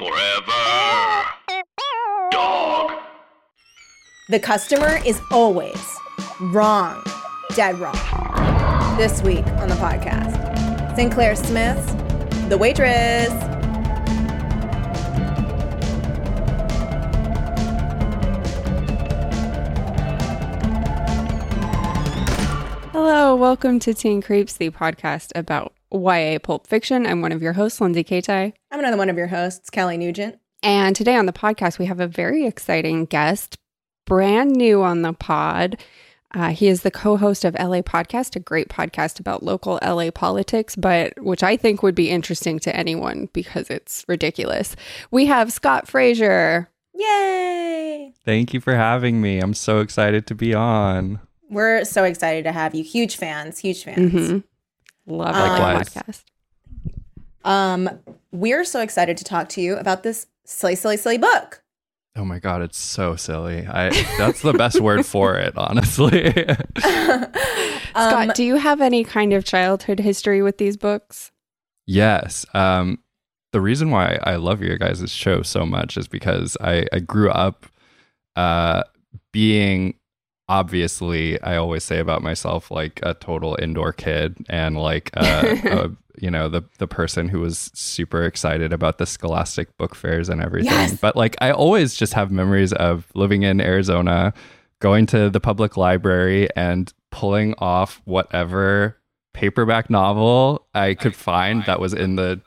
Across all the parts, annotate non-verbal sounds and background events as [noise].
Forever. Dog. The customer is always wrong, dead wrong. This week on the podcast, Sinclair Smith, the waitress. Hello, welcome to Teen Creeps, the podcast about YA pulp fiction. I'm one of your hosts, Lindsay Katai. I'm another one of your hosts, Kelly Nugent. And today on the podcast, we have a very exciting guest, brand new on the pod. Uh, he is the co host of LA Podcast, a great podcast about local LA politics, but which I think would be interesting to anyone because it's ridiculous. We have Scott Frazier. Yay! Thank you for having me. I'm so excited to be on. We're so excited to have you. Huge fans, huge fans. Mhm. Love Um, our Likewise. podcast. Um, we're so excited to talk to you about this silly, silly, silly book. Oh my god, it's so silly. I that's the best word for it, honestly. [laughs] [laughs] Scott, Um, do you have any kind of childhood history with these books? yes. Um the reason why I love your guys' show so much is because I, I grew up uh being obviously I always say about myself like a total indoor kid and like uh, [laughs] a, you know the the person who was super excited about the scholastic book fairs and everything. Yes. But like I always just have memories of living in Arizona, going to the public library and pulling off whatever paperback novel I could find that was in the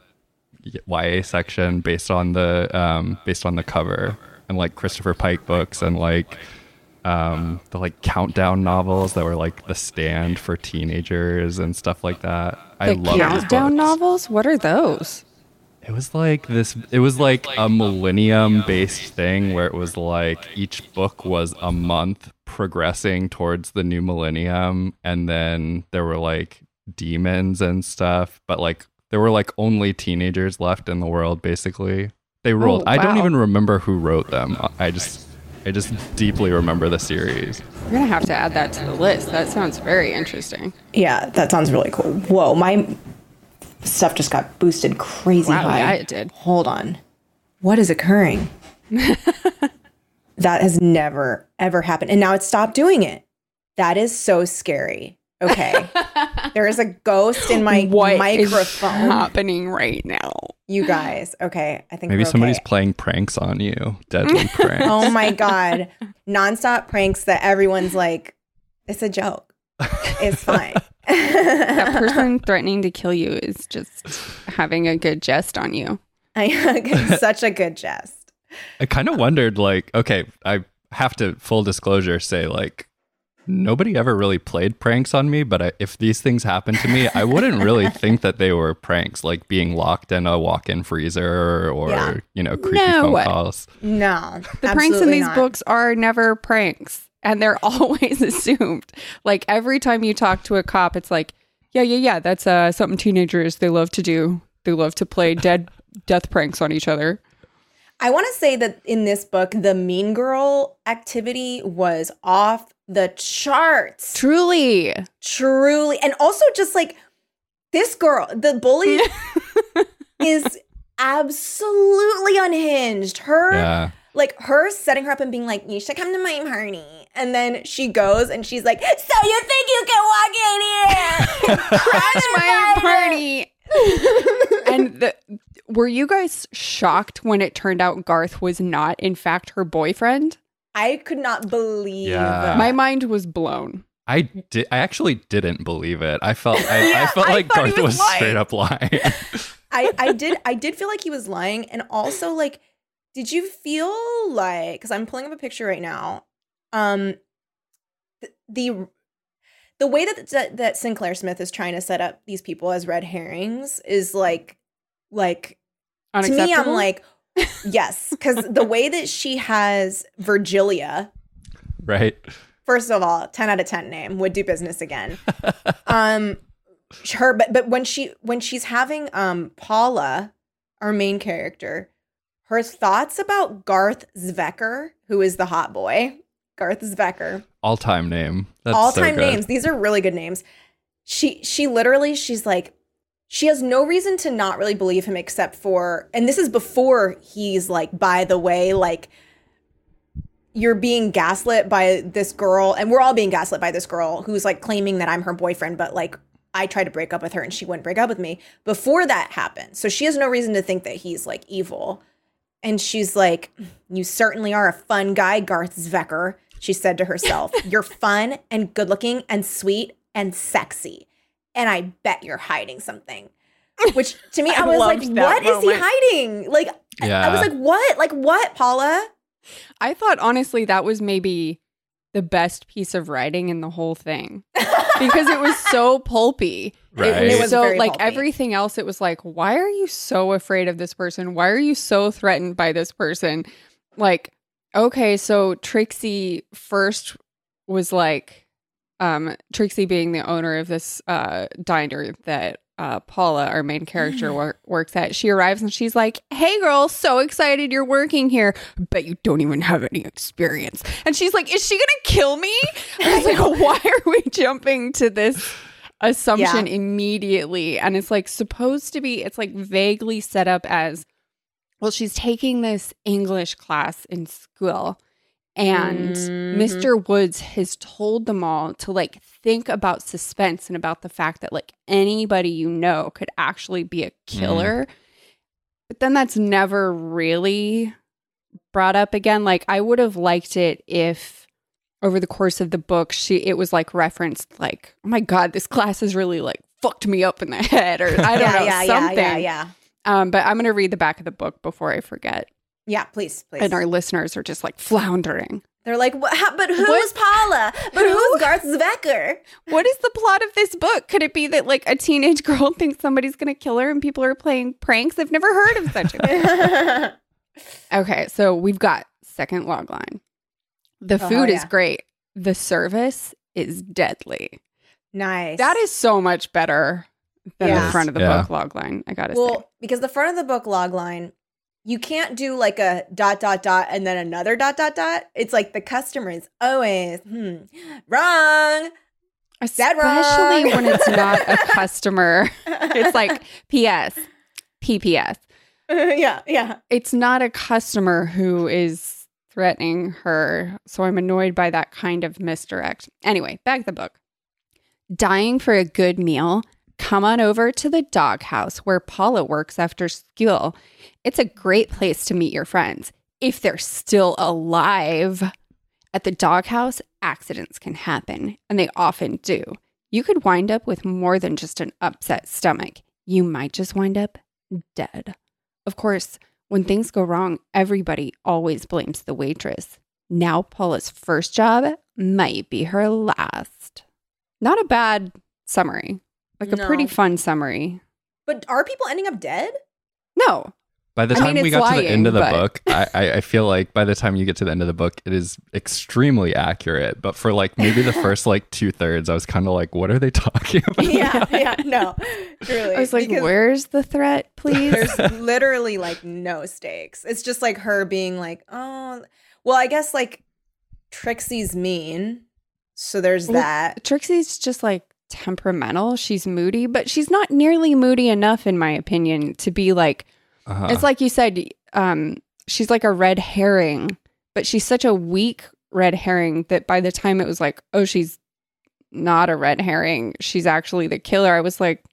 YA section based on the um, based on the cover and like Christopher Pike books and like um, the like countdown novels that were like the stand for teenagers and stuff like that. I the love countdown novels? What are those? It was like this. It was like a millennium based thing where it was like each book was a month progressing towards the new millennium, and then there were like demons and stuff, but like there were like only teenagers left in the world. Basically, they ruled. Oh, I don't even remember who wrote them. I just, I just deeply remember the series. We're gonna have to add that to the list. That sounds very interesting. Yeah, that sounds really cool. Whoa, my stuff just got boosted crazy Wow, high. yeah, it did. Hold on. What is occurring? [laughs] that has never, ever happened. And now it stopped doing it. That is so scary. Okay. [laughs] there is a ghost in my What is microphone. happening right now? You guys. Okay. I think Maybe we're somebody's okay. playing pranks on you. Deadly [laughs] pranks. Oh my God. Nonstop pranks that everyone's like, it's a joke. It's [laughs] fine. That person [laughs] threatening to kill you is just having a good jest on you. I such a good jest. I kind of wondered, like, okay, I have to full disclosure say, like, nobody ever really played pranks on me, but I, if these things happened to me, I wouldn't really [laughs] think that they were pranks, like being locked in a walk-in freezer or Yeah. you know creepy No phone way. calls. No. The pranks in these books are never pranks, and they're [laughs] always assumed. Like every time you talk to a cop, it's like, yeah, yeah, yeah, that's uh, something teenagers they love to do. They love to play dead [laughs] death pranks on each other. I want to say that in this book, the mean girl activity was off the charts. Truly, Truly. And also just like this girl, the bully [laughs] is absolutely unhinged. Her Yeah, like her setting her up and being like, you should come to my party. And then she goes and she's like, so you think you can walk in here? [laughs] crash my party. [laughs] and the, were you guys shocked when it turned out Garth was not, in fact, her boyfriend? I could not believe. Yeah. My mind was blown. I did. I actually didn't believe it. I felt. I, Yeah, [laughs] I felt like thought he Garth was was, straight up lying. [laughs] I, I did I did feel like he was lying and also like did you feel like cuz I'm pulling up a picture right now um th- the the way that, that that Sinclair Smith is trying to set up these people as red herrings is like like to me I'm like yes cuz the [laughs] way that she has Virgilia right. first of all 10 out of 10 name would do business again [laughs] um her but but when she when she's having um paula our main character her thoughts about garth zwecker who is the hot boy garth zwecker All time name. That's all so time good. names these are really good names she she literally she's like she has no reason to not really believe him except for and this is before he's like by the way like you're being gaslit by this girl and we're all being gaslit by this girl who's like claiming that I'm her boyfriend but like I tried to break up with her and she wouldn't break up with me before that happened. So she has no reason to think that he's like evil. And she's like, You certainly are a fun guy, Garth Zwecker, she said to herself. [laughs] You're fun and good looking and sweet and sexy. And I bet you're hiding something. [laughs] Which to me, I, I was like, loved that What is he hiding? Like, I- I was like, What? Like, what, Paula? I thought honestly that was maybe the best piece of writing in the whole thing [laughs] because it was so pulpy. Right. It was, It was so very like pulpy. everything else. It was like, why are you so afraid of this person? Why are you so threatened by this person? Like, okay, so Trixie first was like, um, Trixie being the owner of this uh diner that uh Paula, our main character, wor- works at. She arrives and she's like, "Hey, girl, so excited you're working here, but you don't even have any experience." And she's like, "Is she gonna kill me?" I was like, [laughs] "Why are we jumping to this?" assumption immediately and it's like supposed to be it's like vaguely set up as well she's taking this english class in school and Mhm. mr woods has told them all to like think about suspense and about the fact that like anybody you know could actually be a killer. But then that's never really brought up again. Like i would have liked it if over the course of the book she it was like referenced like oh my god this class has really like fucked me up in the [laughs] head or i don't yeah, know yeah, something yeah, yeah, yeah. um but i'm gonna read the back of the book before i forget Yeah, please, please. and our listeners are just like floundering They're like, how, but who's What? Paula? But who's Garth Zwecker? what is the plot of this book could it be that like a teenage [laughs] girl thinks somebody's gonna kill her and people are playing pranks i've never heard of such a thing [laughs] okay so we've got second log line the Oh, food is great the service is deadly nice. That is so much better than Yeah. the front of the Yeah. book log line. I gotta well say. because the front of the book log line, you can't do like a dot dot dot and then another dot dot dot. It's like the customer is always hmm, wrong. Especially wrong? when it's not a [laughs] customer. it's like [laughs] P.S. PPS. [laughs] yeah, yeah. It's not a customer who is threatening her. So I'm annoyed by that kind of misdirect. Anyway, back to the book. Dying for a good meal? Come on over to the doghouse where Paula works after school. It's a great place to meet your friends if they're still alive. At the doghouse, accidents can happen, and they often do. You could wind up with more than just an upset stomach. You might just wind up dead. Of course, when things go wrong, everybody always blames the waitress. Now, Paula's first job might be her last. Not a bad summary, like a pretty fun summary. But are people ending up dead? No, By the I time mean, we it's got to the end of the lying, book, I, I, I feel like by the time you get to the end of the book, it is extremely accurate. But for like maybe the [laughs] first like two thirds, I was kind of like, what are they [laughs] talking about? yeah, yeah, [laughs] no. Truly. I was like, Because where's the threat, please? There's literally like no stakes. It's just like her being like, oh, well, I guess like Trixie's mean. So there's Well, that. Trixie's just like temperamental. She's moody, but she's not nearly moody enough, in my opinion, to be like, Uh-huh. it's like you said, um, she's like a red herring, but she's such a weak red herring that by the time it was like, oh, she's not a red herring, she's actually the killer, I was like,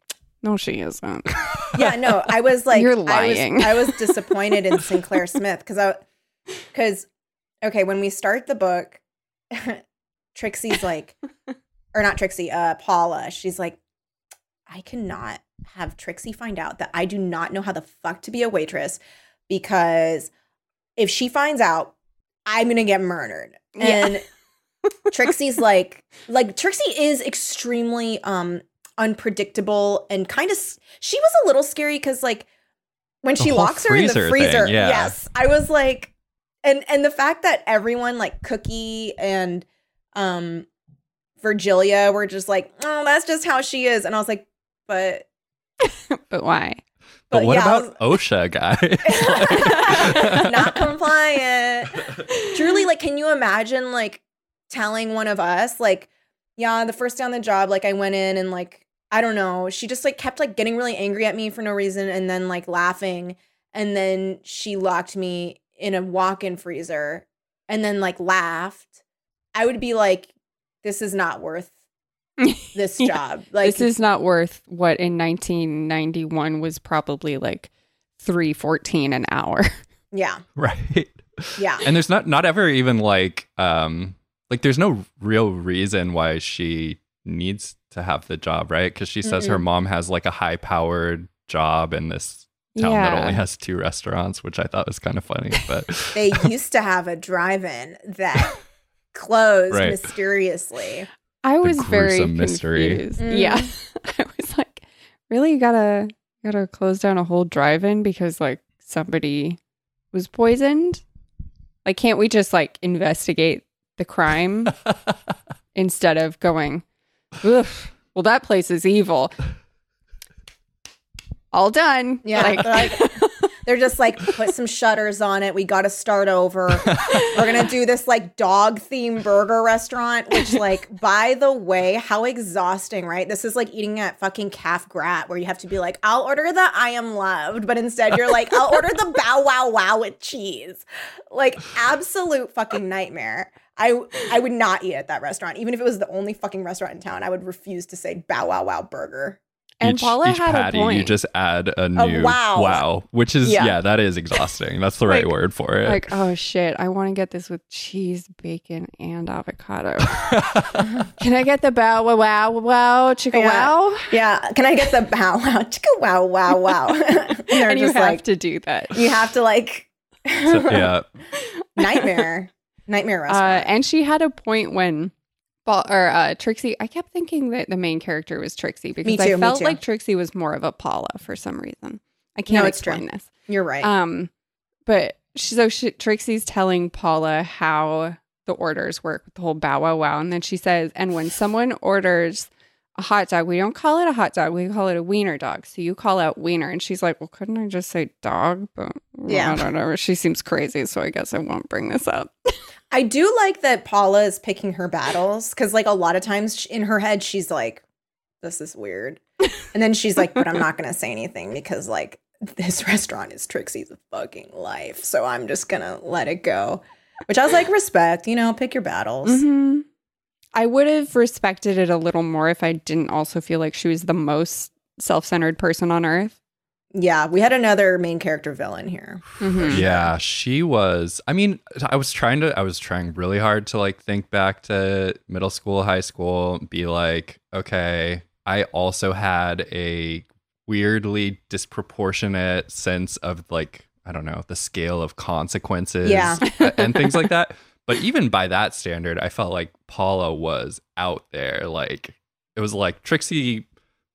no, she isn't. Yeah, no, I was [laughs] like, You're I was- lying. I was, [laughs] disappointed in Sinclair Smith because I, because, okay, when we start the book, [laughs] Trixie's like, or not Trixie, uh, Paula, she's like, I cannot have Trixie find out that I do not know how the fuck to be a waitress because if she finds out, I'm gonna get murdered. Yeah. And [laughs] Trixie's like, like Trixie is extremely um unpredictable and kind of. She was a little scary because like when The she locks her in the freezer freezer. thing, yeah. Yes, I was like, and and the fact that everyone like Cookie and um Virgilia were just like, oh, that's just how she is, and I was like, but [laughs] but why? but but what yeah, I about [laughs] OSHA, guys? [laughs] not compliant. Truly, like, can you imagine like telling one of us, like, yeah, the first day on the job, like I went in and like I don't know. She just like kept like getting really angry at me for no reason and then like laughing. And then she locked me in a walk in freezer and then like laughed. I would be like, this is not worth [laughs] this Yeah. job. Like, this is not worth what in 1991 was probably like 314 an hour. [laughs] yeah, Right. yeah. and there's not not ever even like um like there's no real reason why she needs to have the job right because she says her mom has like a high powered job in this town that only has two restaurants which i thought was kind of funny but They [laughs] used to have a drive in that closed Right. mysteriously. I was very gruesome mystery. confused. Mhm. Yeah. [laughs] I was like, really you gotta you gotta close down a whole drive-in because like somebody was poisoned? Like can't we just like investigate the crime [laughs] instead of going, Ugh, well that place is evil. All done. Yeah, Like, like- [laughs] They're just like, [laughs] put some shutters on it. We got to start over. We're going to do this like dog themed burger restaurant, which, like, by the way, how exhausting, right? This is like eating at fucking Café Grat where you have to be like, I'll order the I am loved, but instead you're like, I'll order the bow wow wow with cheese. Like, absolute fucking nightmare. I, I would not eat at that restaurant. Even if it was the only fucking restaurant in town, I would refuse to say bow wow wow burger. And each, Paula each had patty a point. you just add a new wow. wow which is Yeah. yeah. that is exhausting that's the right word for it like, oh shit, I want to get this with cheese, bacon, and avocado. [laughs] Can I get the bow wow wow wow chicka Yeah. wow? Yeah. Can I get the bow wow chicka wow wow wow? [laughs] and and you just have like, to do that. you have to like So, yeah [laughs] nightmare nightmare Uh, and she had a point when, Paul, or uh, Trixie. I kept thinking that the main character was Trixie because too, I felt like Trixie was more of a Paula for some reason. I can't No, it's true. explain this. You're right. Um, but she, so she, Trixie's telling Paula how the orders work with the whole bow wow wow, and then she says, and when someone orders a hot dog, we don't call it a hot dog, we call it a wiener dog. So you call out wiener, and she's like, well, couldn't I just say dog? But Yeah. I don't know. She seems crazy, so I guess I won't bring this up. [laughs] I do like that Paula is picking her battles because, like, a lot of times in her head, she's like, "This is weird," [laughs] and then she's like, "But I'm not gonna say anything because, like, this [laughs] restaurant is Trixie's fucking life, so I'm just gonna let it go." Which I was like, respect, you know, pick your battles. hmm I would have respected it a little more if I didn't also feel like she was the most self-centered person on earth. Yeah, we had another main character villain here. Mhm. Yeah, she was. I mean, I was trying to. I was trying really hard to like think back to middle school, high school, be like, okay, I also had a weirdly disproportionate sense of like, I don't know, the scale of consequences, Yeah. and things like [laughs] that. But even by that standard, I felt like Paula was out there. Like it was like Trixie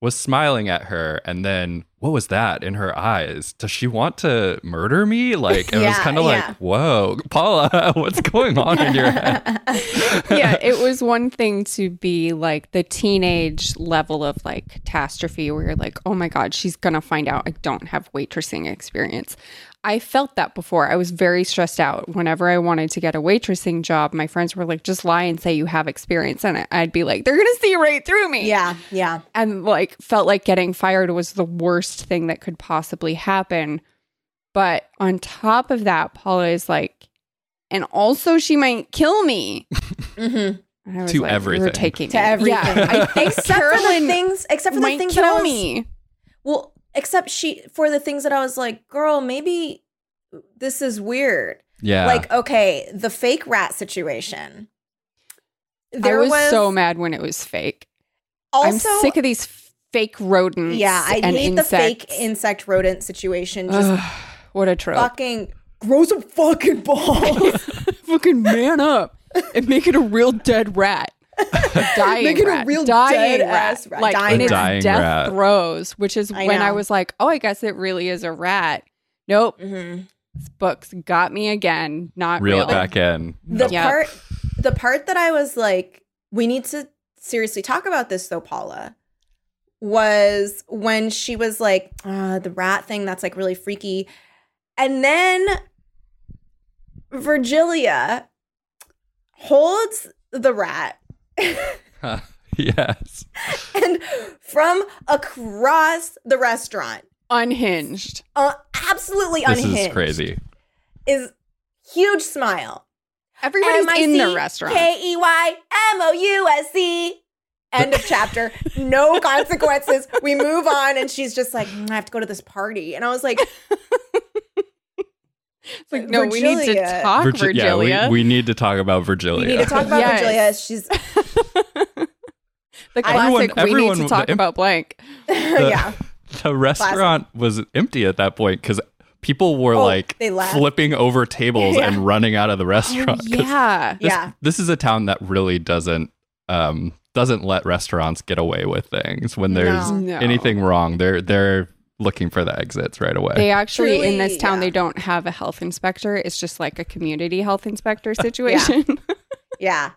was smiling at her, and then what was that in her eyes? Does she want to murder me? Like it was kind of yeah. like, whoa, Paula, [laughs] what's going on in your head? [laughs] yeah, it was one thing to be like the teenage level of like catastrophe where you're like, oh my God, she's going to find out I don't have waitressing experience. I felt that before. I was very stressed out. Whenever I wanted to get a waitressing job, my friends were like, just lie and say you have experience. And I- I'd be like, they're going to see right through me. yeah, yeah. And like felt like getting fired was the worst thing that could possibly happen. But on top of that, Paula is like, and also she might kill me. [laughs] Mm-hmm. I was To like, everything. You're taking To it. everything. Yeah, I [laughs] think except for the things, except for the might things that I kill was, me. Well, except she for the things that I was like, girl, maybe this is weird. Yeah, Like, okay, the fake rat situation. I was, so mad when it was fake. Also, I'm sick of these fake rodents. yeah, I and hate the fake insect rodent situation. Just Ugh, what a trope. fucking grow some fucking balls. [laughs] Fucking man up and make it a real dead rat. [laughs] dying Make it a rat. real dying dead-ass rat. Like Dying in its death rat. throes, which is I when I was like, oh, I guess it really is a rat. Nope, Mhm. this book's got me again. Not reel really. it back in. The Yep. part, the part that I was like, we need to seriously talk about this though, Paula, was when she was like, uh, the rat thing that's like really freaky, and then Virgilia holds the rat [laughs] yes. and from across the restaurant, Unhinged. uh, absolutely This unhinged, is crazy. is huge smile. Everybody's in the restaurant. K E Y M O U S E. End of chapter. No [laughs] consequences. We move on, and she's just like, "Mm, I have to go to this party. And I was like, [laughs] It's like, no, we need to talk, Virgi- Virgilia. Yeah, we, we need to talk about Virgilia. We need to talk about Yes. Virgilia. She's, [laughs] the Everyone- classic, we everyone- need to talk the- about blank. [laughs] yeah. the restaurant was empty at that point because people were Oh, like flipping over tables [laughs] Yeah. and running out of the restaurant. 'cause yeah. this, Yeah. this is a town that really doesn't um doesn't let restaurants get away with things when there's No. No. anything wrong. They're they're looking for the exits right away. They actually, in this town, yeah. they don't have a health inspector. It's just like a community health inspector [laughs] situation. [laughs] Yeah.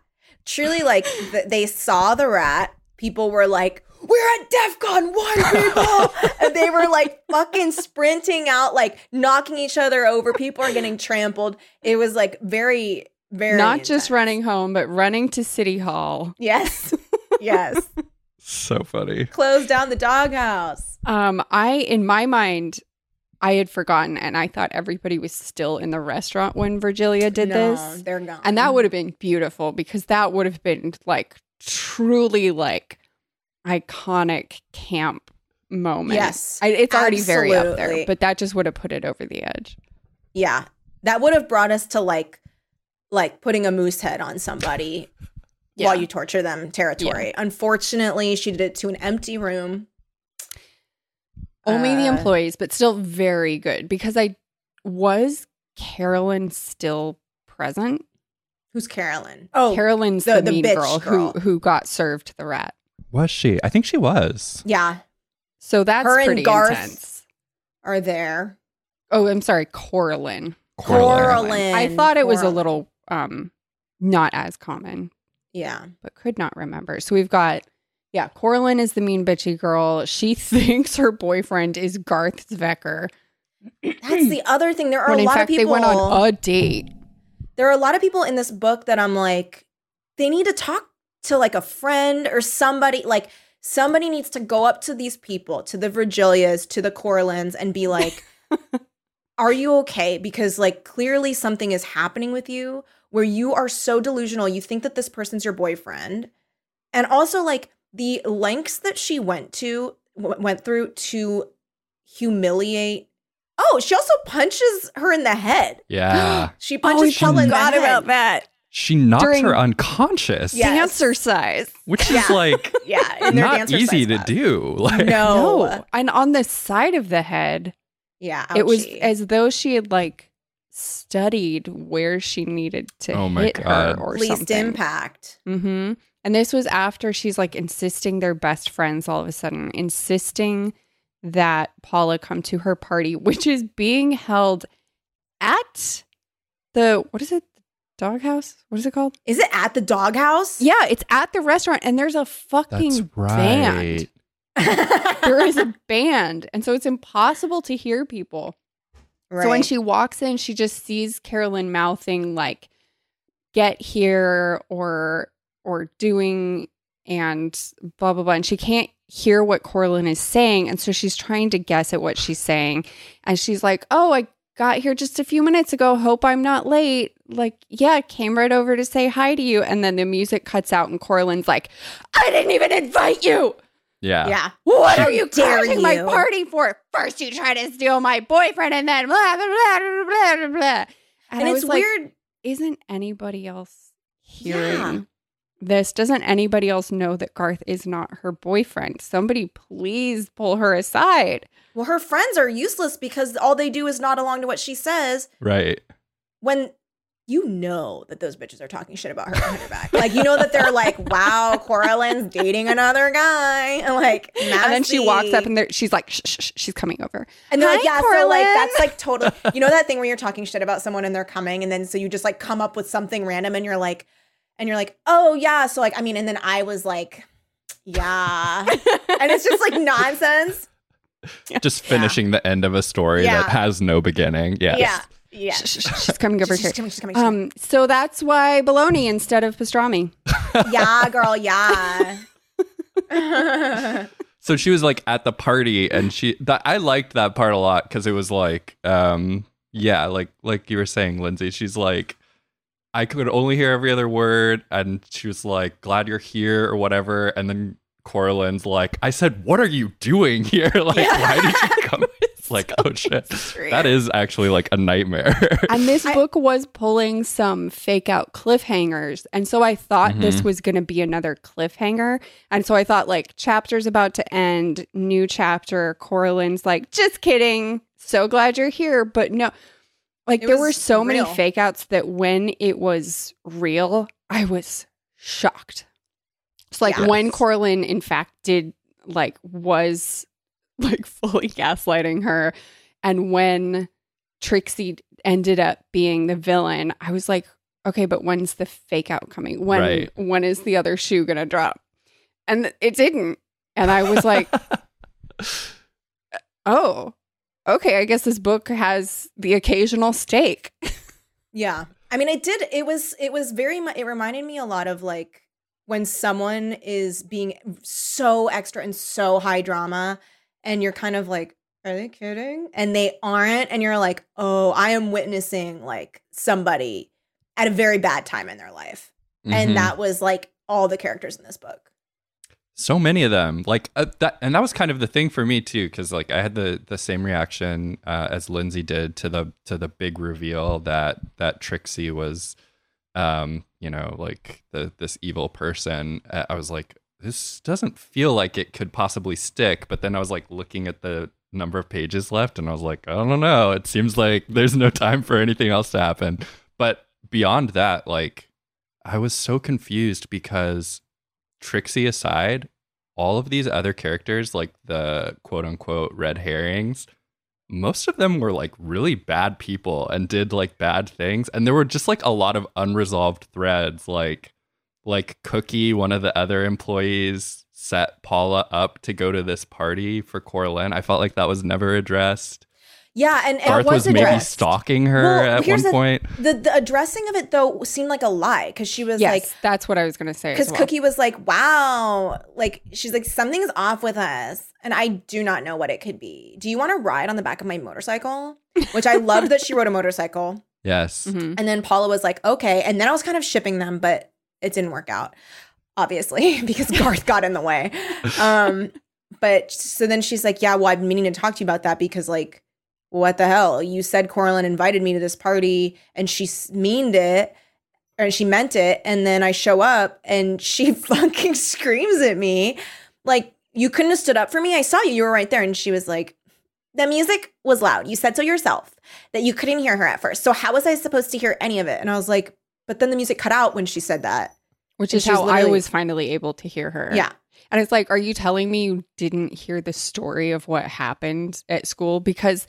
Truly, like, th- they saw the rat. People were like, we're at DEF CON 1, people. [laughs] and they were like fucking sprinting out, like knocking each other over. People are getting trampled. It was like very, very. Not just running home, but running to City Hall. Yes. Yes. so funny. Close down the doghouse. Um, I, in my mind, I had forgotten, and I thought everybody was still in the restaurant when Virgilia did no, this. They're gone. And that would have been beautiful because that would have been like truly like iconic camp moment. Yes, I, it's already very up there, but that just would have put it over the edge. Yeah. That would have brought us to like, like putting a moose head on somebody [laughs] Yeah. while you torture them territory. Unfortunately, she did it to an empty room. Only the Uh, employees, but still very good because I was Carolyn still present. Who's Carolyn? Oh, Carolyn's the- the, the mean bitch girl, girl. who who got served the rat. Was she? I think she was. yeah, So that's Her and pretty Garth. intense. are there. Oh, I'm sorry, Coraline. Coraline. I thought it was a little um not as common. Yeah. but could not remember. So we've got, yeah, Coraline is the mean bitchy girl. She [laughs] thinks her boyfriend is Garth Zwecker. That's the other thing. There are When a lot fact of people. they went on a date. there are a lot of people in this book that I'm like, they need to talk to like a friend or somebody. Like somebody needs to go up to these people, to the Virgilias, to the Coralines, and be like, [laughs] "Are you okay?" Because like clearly something is happening with you where you are so delusional. You think that this person's your boyfriend, and also like the lengths that she went to w- went through to humiliate. Oh, she also punches her in the head. [gasps] Yeah. She Oh, punches she Paula in forgot about that. she knocks During- her unconscious. Yeah. Yes. Dancer size. Which Yeah. is [laughs] like Yeah, in their not easy size to do. [laughs] Like No. No. And on the side of the head, Yeah, it was as though she had like studied where she needed to Oh my hit God. her or least something. impact. Mm-hmm. And this was after she's like insisting they're best friends all of a sudden, insisting that Paula come to her party, which is being held at the what is it? Doghouse? What is it called? Is it at the doghouse? Yeah, it's at the restaurant and there's a fucking right. band. [laughs] There is a band. And so it's impossible to hear people. right. So when she walks in, she just sees Carolyn mouthing like "get here" or or doing and blah blah blah, and she can't hear what Corlin is saying, and so she's trying to guess at what she's saying, and she's like, "Oh, I got here just a few minutes ago. Hope I'm not late." Like, yeah, came right over to say hi to you, and then the music cuts out, and Corlin's like, "I didn't even invite you." Yeah. yeah. What How are you dare crashing my party for? First you try to steal my boyfriend and then blah blah blah blah blah blah. blah. And, it's was like, weird. Isn't anybody else hearing Yeah. This? Doesn't anybody else know that Garth is not her boyfriend? Somebody please pull her aside. Well, her friends are useless because all they do is nod along to what she says Right. when you know that those bitches are talking shit about her behind her back. Like you know that they're like, "Wow, Coraline's dating another guy," and like, And then she walks up and there, she's like, shh, shh, shh, she's coming over. And they're like, Hi, yeah, so like that's like totally [laughs] you know that thing where you're talking shit about someone and they're coming and then so you just like come up with something random and you're like and you're like, oh yeah. So like I mean, and then I was like, yeah. [laughs] and it's just like nonsense. [laughs] Just finishing the end of a story Yeah. that has no beginning. Yes. Yeah. Yeah. She's coming over She's here. coming, she's coming, she's coming. Um, so that's why bologna instead of pastrami. [laughs] yeah, girl, yeah. so she was like at the party and she that I liked that part a lot because it was like um yeah, like like you were saying, Lindsay, she's like I could only hear every other word and she was like, glad you're here or whatever. And then Coraline's like, I said, what are you doing [laughs] here? like, why did you come? [laughs] It's like, oh shit. That is actually like a nightmare. [laughs] And this I- book was pulling some fake out cliffhangers. And so I thought this Mhm. was going to be another cliffhanger. And so I thought, like, chapter's about to end, new chapter. Coraline's like, just kidding. So glad you're here. But no, like, It there were so many fake outs that when it was real, I was shocked. It's like Yeah. when Coraline, in fact, did, like, was [laughs] like fully gaslighting her. And when Trixie ended up being the villain, I was like, okay, but when's the fake out coming? When Right. when is the other shoe gonna drop? And it didn't. And I was like, [laughs] oh, okay, I guess this book has the occasional stake. [laughs] Yeah. I mean, it did. It was, it was very much, it reminded me a lot of like when someone is being so extra and so high drama and you're kind of like, are they kidding? And they aren't. And you're like, oh, I am witnessing like somebody at a very bad time in their life. Mhm. And that was like all the characters in this book. So many of them. Like uh, that and that was kind of the thing for me too because like i had the the same reaction uh, as lindsay did to the to the big reveal that that trixie was um you know like the this evil person. I was like this doesn't feel like it could possibly stick but then i was like looking at the number of pages left and i was like i don't know. It seems like there's no time for anything else to happen. But beyond that like i was so confused because Trixie aside, all of these other characters, like the quote unquote red herrings, most of them were like really bad people and did like bad things. And there were just like a lot of unresolved threads. Like, like Cookie, one of the other employees, set Paula up to go to this party for Coraline. I felt like that was never addressed. Yeah. And, and Garth it was, was maybe stalking her Well, at one the- point. The, the addressing of it though seemed like a lie because she was yes, like, that's what I was gonna say. because well. Cookie was like, "Wow," like she's like, "Something's off with us," and I do not know what it could be. Do you want to ride on the back of my motorcycle? Which I loved that she rode a motorcycle, [laughs] Yes. Mhm. and then Paula was like, "Okay," and then I was kind of shipping them, but it didn't work out, obviously, [laughs] because Garth got in the way. Um, but so then she's like, "Yeah, well, I've been meaning to talk to you about that because like." What the hell? You said Coraline invited me to this party and she meaned it or she meant it. And then i show up and she [laughs] fucking screams at me. Like you couldn't have stood up for me? I saw you. You were right there. And she was like the music was loud. You said so yourself that you couldn't hear her at first. So how was i supposed to hear any of it? And i was like but then the music cut out when she said that. Which and is how I was finally able to hear her. yeah. And it's like, are you telling me you didn't hear the story of what happened at school? Because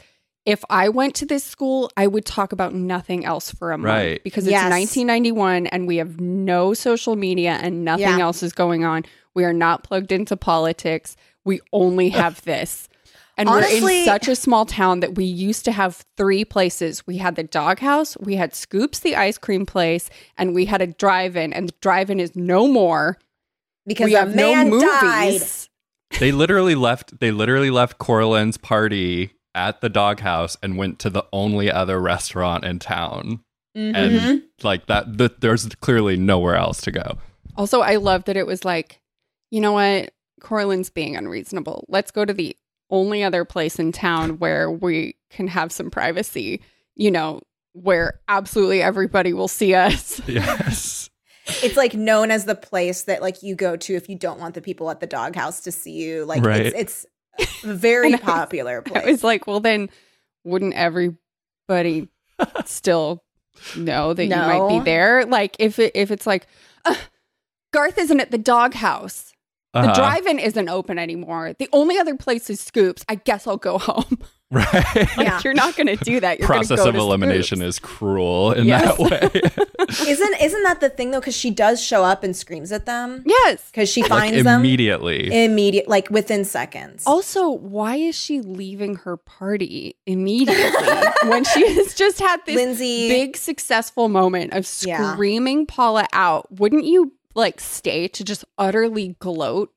if I went to this school, I would talk about nothing else for a month Right. because it's Yes. 1991 and we have no social media and nothing Yeah. else is going on. We are not plugged into politics. We only [laughs] have this. And we're in such a small town that we used to have three places. We had the doghouse, we had Scoops, the ice cream place, and we had a drive-in. And the drive-in is no more. because we a have no movies. died they literally left they literally left Coraline's party at the doghouse and went to the only other restaurant in town. Mhm. And like that th- there's clearly nowhere else to go. Also, I love that it was like, you know what? Coraline's being unreasonable. Let's go to the only other place in town where we can have some privacy, you know, where absolutely everybody will see us. [laughs] [laughs] Yes. it's like known as the place that like you go to if you don't want the people at the doghouse to see you like Right. it's it's a very And I was- popular place [laughs] I was like, well, then wouldn't everybody still know that you might be there? Like, if it, if it's like, "Ugh, Garth isn't at the doghouse. The Uh-huh. drive-in isn't open anymore. The only other place is Scoops. I guess I'll go home. [laughs] [laughs] Right. Like, Yeah. you're not going to do that. You're gonna Process go of elimination Scoops. is cruel in Yes. that way. [laughs] isn't isn't that the thing though because she does show up and screams at them Yes. because she like finds them immediately. immediate like within seconds Also, why is she leaving her party immediately [laughs] when she has just had this lindsay big successful moment of Yeah. screaming Paula out? Wouldn't you like stay to just utterly gloat?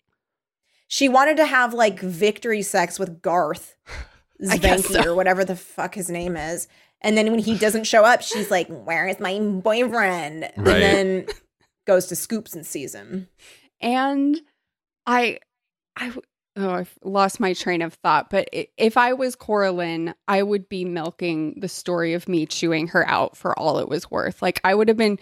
she wanted to have like victory sex with Garth I guess Zvanky so. or whatever the fuck his name is. And then when he doesn't show up, she's like, "Where is my boyfriend?" And then goes to Scoops and sees him. And I, I, oh, I've lost my train of thought. But if I was Coraline, I would be milking the story of me chewing her out for all it was worth. Like I would have been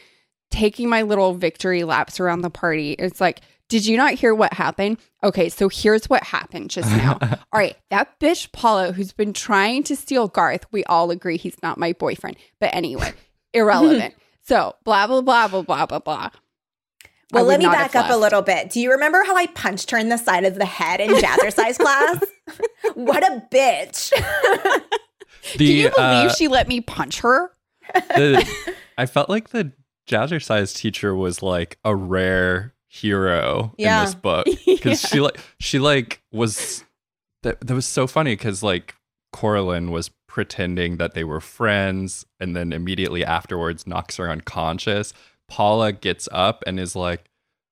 taking my little victory laps around the party. It's like, did you not hear what happened? Okay, so here's what happened just [laughs] now. all right, that bitch Paula, who's been trying to steal Garth, we all agree he's not my boyfriend. But anyway, [laughs] irrelevant. so blah blah blah blah blah blah blah. Well, let me back up a little bit. Do you remember how I punched her in the side of the head in jazzercise [laughs] class? what a bitch. The, Can you believe uh, she let me punch her? the, I felt like the jazzercise teacher was like a rare hero Yeah. in this book [laughs] because she like she like was that that was so funny because like Coraline was pretending that they were friends and then immediately afterwards knocks her unconscious. Paula gets up and is like,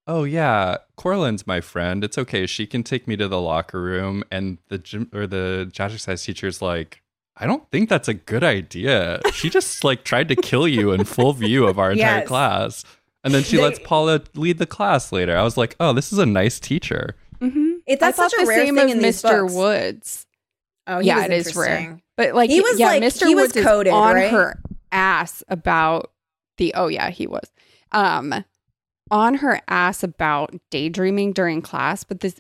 "Oh yeah, Coraline's my friend. It's okay. She can take me to the locker room." And the gym or the jazzercise teacher's like, "I don't think that's a good idea. She just like tried to kill you in full view of our entire [laughs] Yes. class." And then she They- lets Paula lead the class later. I was like, "Oh, this is a nice teacher." Mm-hmm. It, that's I thought such a the rare same thing of in these Mr. books. Woods. Oh, Yeah, it is rare. But like, He was yeah, like- Mr. he was Woods is coded, on right? her ass about the. Oh yeah, he was. Um, on her ass about daydreaming during class, but this,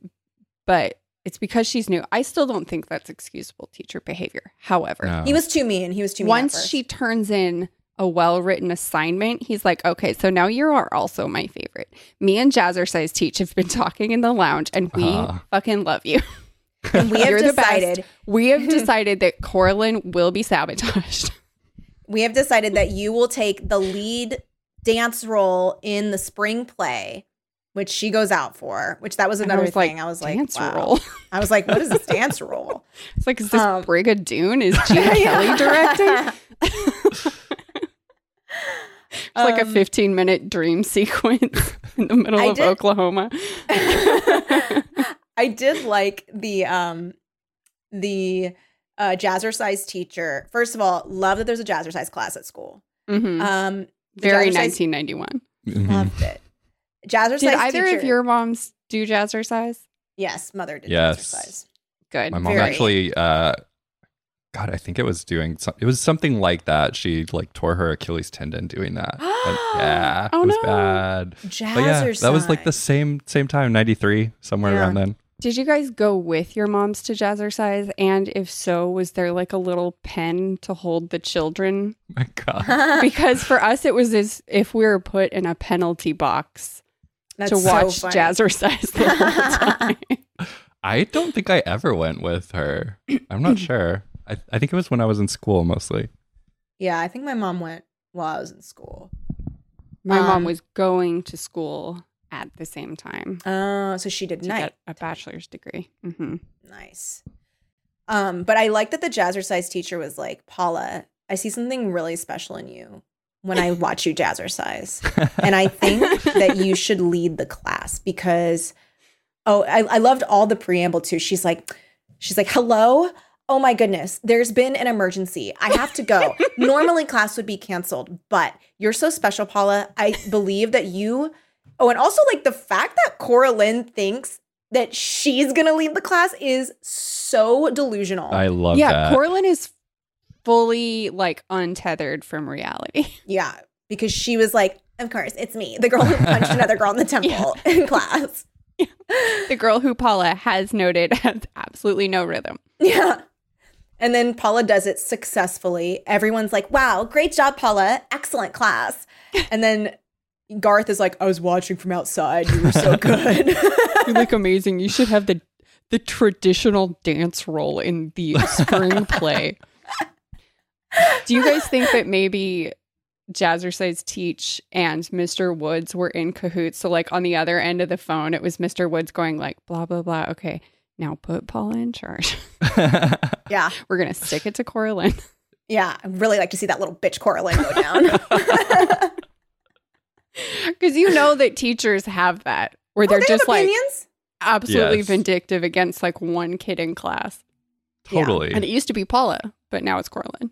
but it's because she's new. I still don't think that's excusable teacher behavior. However, No. He was too mean. He was too mean. once she turns in a well-written assignment, he's like, "Okay, so now you are also my favorite." Me and Jazzercise Teach have been [laughs] talking in the lounge, and we Ah. fucking love you. [laughs] and we have You're the best. decided We have [laughs] decided that Coraline will be sabotaged. we have decided that you will take the lead dance role in the spring play, which she goes out for. Which that was And I another was like, thing. I was like, dance wow. role. I was like, what is this dance role? It's like, is this Um, Brigadoon? Is Gene Kelly directing? It's like a Um, 15 minute dream [laughs] sequence in the middle I of did- Oklahoma. [laughs] I [laughs] did like the um the uh jazzercise teacher. First of all, love that there's a jazzercise class at school. Mhm. Um Very jazzercise- 1991. Mhm. Loved it. Jazzercise Did either teacher, of your moms do jazzercise? Yes, mother did Yes. jazzercise. Good. My mom Very. actually, uh, God, I think it was doing some, it was something like that. She like tore her Achilles tendon doing that. [gasps] And, yeah, Oh, it was no. bad. Jazzercise. But yeah, that was like the same same time, ninety three, somewhere Yeah. around then. Did you guys go with your moms to jazzercise? And if so, was there like a little pen to hold the children? [laughs] My God, [laughs] Because for us, it was as if we were put in a penalty box That's to so watch funny. jazzercise the whole [laughs] time. I don't think I ever went with her. [clears throat] I'm not sure. I, I think it was when I was in school mostly. Yeah, I think my mom went while I was in school. My Um, mom was going to school at the same time Oh, so she did to night. get a bachelor's degree. hmm Nice. Um, but I like that the jazzercise teacher was like, Paula, I see something really special in you when I [laughs] watch you jazzercise. [laughs] And I think that you should lead the class because oh, I, I loved all the preamble too. She's like, she's like, hello. Oh my goodness, there's been an emergency. I have to go. [laughs] Normally class would be canceled, but you're so special, Paula. I believe that you Oh, and also like the fact that Coraline thinks that she's gonna lead the class is so delusional. I love that. yeah, that. Corlin is fully like untethered from reality. [laughs] yeah, because she was like, of course, it's me, the girl who punched another girl in the [laughs] temple in class. Yeah. the girl who Paula has noted has absolutely no rhythm. Yeah. And then Paula does it successfully. Everyone's like, wow, great job, Paula. Excellent class. [laughs] And then Garth is like, I was watching from outside. You were so good. [laughs] you look [laughs] amazing. You should have the the traditional dance role in the spring play. Do you guys think that maybe Jazzercise Teach and Mr. Woods were in cahoots? So like on the other end of the phone, it was Mr. Woods going like blah blah blah. Okay, now put Paula in charge. [laughs] yeah. We're gonna stick it to Coraline. [laughs] Yeah. I'd really like to see that little bitch Coraline go down. [laughs] Because you know that teachers have that where oh, they're Oh, they just have like opinions? absolutely Yes. vindictive against like one kid in class. Yeah. Totally. And it used to be Paula, but now it's Coraline.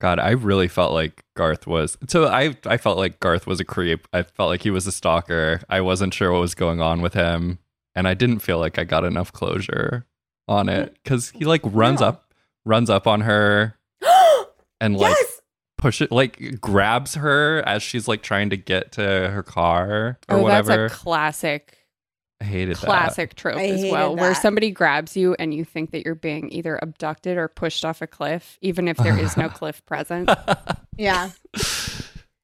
God, I really felt like Garth was. So I I felt like Garth was a creep. I felt like he was a stalker. I wasn't sure what was going on with him, and I didn't feel like I got enough closure on it because he like runs No. up, runs up on her [gasps] and like yes. push it, like grabs her as she's like trying to get to her car or oh, whatever. that's a classic, I hated classic trope I as hated well, where somebody grabs you and you think that you're being either abducted or pushed off a cliff, even if there is no [laughs] cliff present. Yeah. [laughs]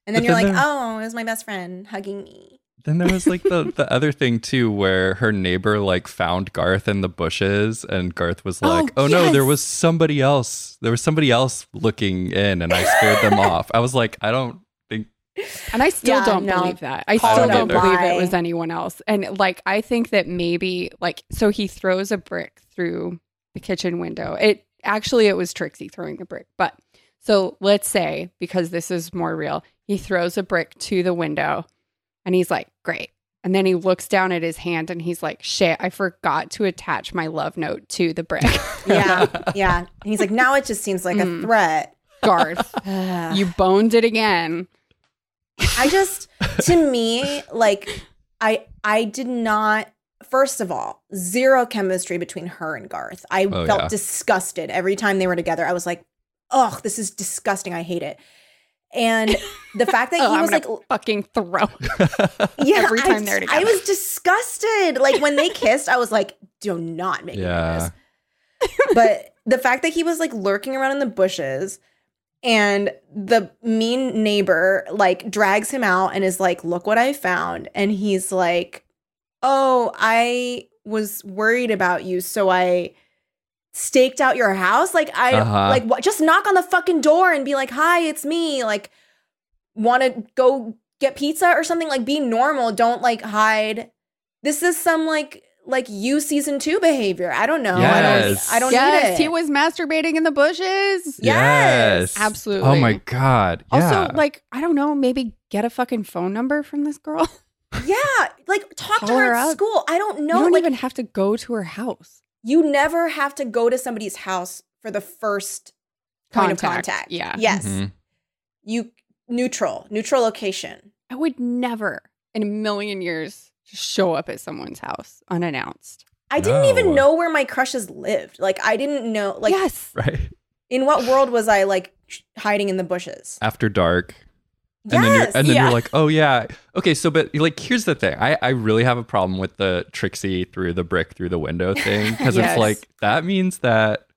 And But then you're then like, oh, it was my best friend hugging me. Then there was like the the other thing too, where her neighbor like found Garth in the bushes, and Garth was Oh, like, "Oh, no, there was somebody else. There was somebody else looking in, and I scared them off." I was like, "I don't think." [laughs] And I still Yeah, don't no. believe that. I Call still it don't a believe it was anyone else. And like I think that maybe like so he throws a brick through the kitchen window. It actually it was Trixie throwing the brick. But so let's say because this is more real, he throws a brick to the window and he's like, "Great." And then he looks down at his hand and he's like, "Shit, I forgot to attach my love note to the brick." [laughs] Yeah. [laughs] yeah. And he's like, now it just seems like Mm. a threat. Garth, [sighs] [sighs] you boned it again. I just to me like I I did not first of all zero chemistry between her and Garth. I Oh, felt yeah. disgusted every time they were together. I was like, "Ugh, this is disgusting. I hate it." And the [laughs] fact that Oh, he I'm was like fucking throw. [laughs] yeah, every time I, they're together. I was disgusted. Like when they [laughs] kissed, I was like, "Do not make Yeah. me do this." But the fact that he was like lurking around in the bushes and the mean neighbor like drags him out and is like, "Look what I found." And he's like, "Oh, I was worried about you, so I staked out your house." Like I Uh-huh. like what just knock on the fucking door and be like, "Hi, it's me." Like want to go get pizza or something like be normal don't like hide this is some like like you season 2 behavior i don't know Yes. i don't i don't yes, need it he was masturbating in the bushes. Yes. Absolutely. Oh my god. Yeah. Also, like, I don't know, maybe get a fucking phone number from this girl. [laughs] yeah like talk to her her at up. school i don't know you don't like even have to go to her house. You never have to go to somebody's house for the first point of contact Yeah. yes Mhm. you neutral neutral location I would never in a million years just show up at someone's house unannounced. i didn't No. even know where my crushes lived like i didn't know like yes. right in what world was i like hiding in the bushes after dark. Yes And then, you're, and then yeah. you're like, oh yeah, okay. So, but like, here's the thing. I, I really have a problem with the Trixie through the brick through the window [laughs] thing because Yes. it's like that means that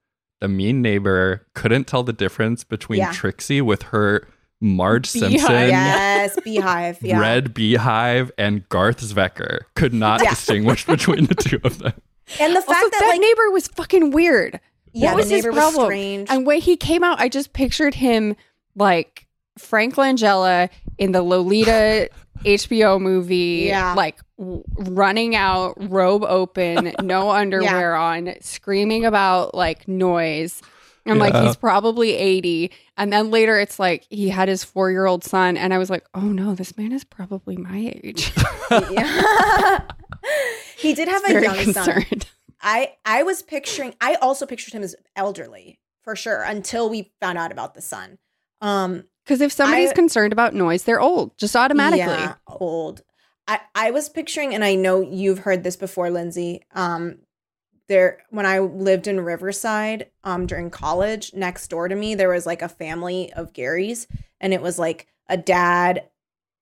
the mean neighbor couldn't tell the difference between Yeah. Trixie with her Marge Beehive. Simpson yes beehive yeah red beehive and Garth Zwecker could not Yeah. distinguish between the two of them. and the fact Also, that, that like neighbor was fucking weird. yeah what was the his neighbor problem? was strange And when he came out, I just pictured him like Frank Langella in the Lolita [laughs] HBO movie, Yeah. like w- running out, robe open, no [laughs] underwear on, screaming about like noise. And like Yeah. he's probably 80. And then later it's like he had his four year old son. And I was like, oh no, this man is probably my age. Yeah. [laughs] he did have a Very young son i i was picturing i also pictured him as elderly for sure until we found out about the son um Because if somebody's I- concerned about noise, they're old, just automatically. Yeah, old. I, I was picturing, and I know you've heard this before, Lindsay. Um, there when I lived in Riverside, um, during college, next door to me, there was like a family of Garys, and it was like a dad,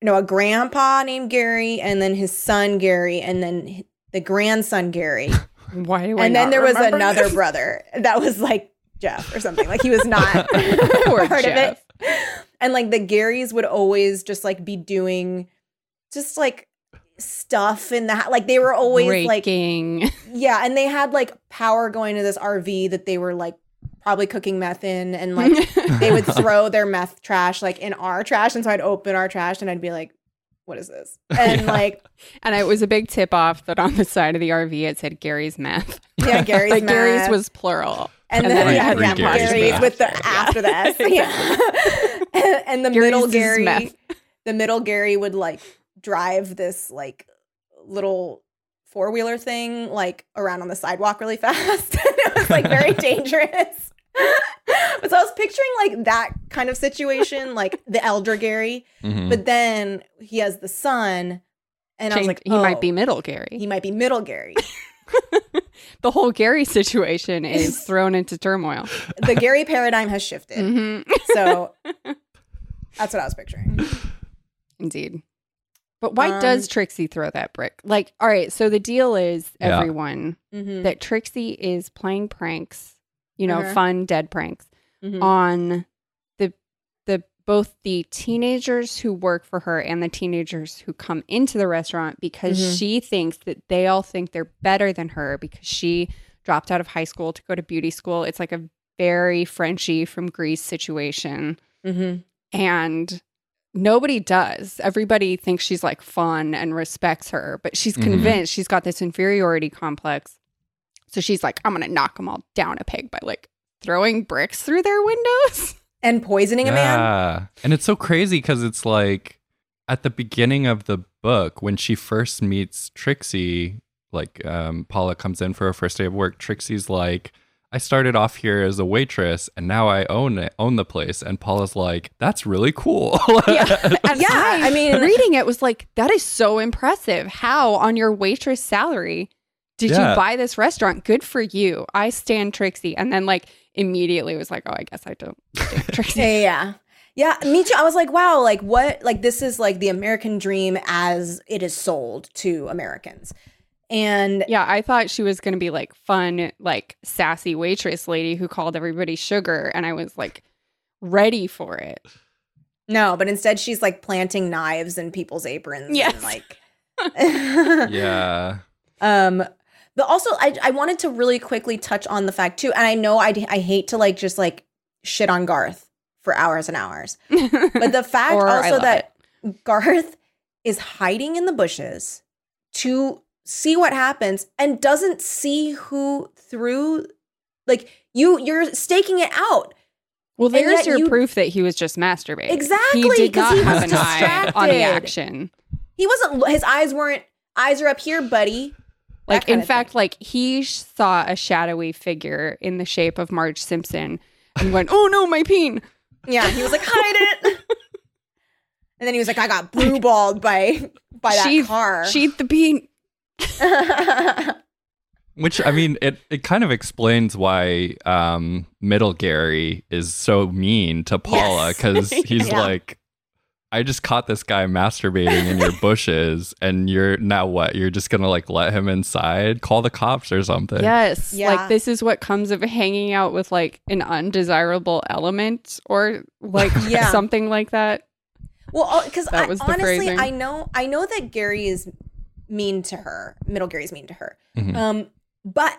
no, a grandpa named Gary, and then his son Gary, and then the grandson Gary, [laughs] Why and then there was another this? [laughs] brother that was like Jeff or something. Like he was not [laughs] part Jeff. of it. And like the Garys would always just like be doing just like stuff in the hou- like they were always like Raking. [laughs] yeah, and they had like power going to this RV that they were like probably cooking meth in and like [laughs] they would throw their meth trash like in our trash and so I'd open our trash and I'd be like what is this? [laughs] And Yeah. like and it was a big tip off that on the side of the RV it said Gary's meth. yeah, Gary's meth. like Gary's was plural. and, And then, then yeah, had yeah, Gary's Gary's with the Yeah. after the S. Yeah. [laughs] and, the Gary's middle Gary, meth. [laughs] the middle Gary would like drive this like little four wheeler thing like around on the sidewalk really [laughs] fast. it was like very dangerous. but so I was picturing like that kind of situation, like the elder Gary, Mhm. but then he has the son, and I was Change- like, he might oh, be middle Gary. he might be middle Gary. The whole Gary situation [laughs] is thrown into turmoil. the Gary paradigm has shifted. Mhm. So [laughs] that's what I was picturing. Indeed. But why Um, does Trixie throw that brick? Like, all right, so the deal is Yeah. everyone Mhm. that Trixie is playing pranks, you know, Uh-huh. fun dead pranks Mhm. on the the both the teenagers who work for her and the teenagers who come into the restaurant because Mhm. she thinks that they all think they're better than her because she dropped out of high school to go to beauty school. It's like a very Frenchy from Grease situation. Mhm. And nobody does. Everybody thinks she's like fun and respects her, but she's Mhm. convinced she's got this inferiority complex. So she's like, I'm going to knock them all down a peg by like throwing bricks through their windows. [laughs] And poisoning a man. Yeah. And it's so crazy because it's like at the beginning of the book, when she first meets Trixie, like um, Paula comes in for her first day of work, Trixie's like, I started off here as a waitress and now I own it, own the place. And Paula's like, that's really cool. [laughs] And [laughs] Yeah, I mean- reading it was like, that is so impressive. How on your waitress salary did Yeah. you buy this restaurant? Good for you. I stand Trixie. And then like immediately was like, oh, I guess I don't stand [laughs] Trixie. Yeah, yeah, yeah. Yeah, me too. I was like, wow, like what? Like this is like the American dream as it is sold to Americans. And Yeah, I thought she was going to be like fun, like sassy waitress lady who called everybody sugar. And I was like ready for it. no, but instead she's like planting knives in people's aprons. Yes. And like [laughs] [laughs] yeah. Um, but also I I wanted to really quickly touch on the fact too, and I know I I hate to like just like shit on Garth for hours and hours, but the [laughs] fact also that Garth is hiding in the bushes to see what happens and doesn't see who through like you you're staking it out. well, there's your you- proof that he was just masturbating. Exactly, He did not he have was an eye on the action. He wasn't his eyes weren't eyes are up here, buddy. Like, in fact, thing. like he sh- saw a shadowy figure in the shape of Marge Simpson and went, oh no, my peen. Yeah, he was like, hide it. [laughs] and then he was like, I got blue balled by by that Sheath- car. Sheath the peen. [laughs] Which I mean, it, it kind of explains why um, Middle Gary is so mean to Paula Yes. [laughs] because he's Yeah. like, I just caught this guy masturbating in your [laughs] bushes, and you're now what? You're just gonna like let him inside? Call the cops or something? Yes. Yeah. Like this is what comes of hanging out with like an undesirable element or like [laughs] Yeah. something like that. well, because That was honestly, phrasing. I know I know that Gary is mean to her. Middle Gary's mean to her. Mhm. Um, but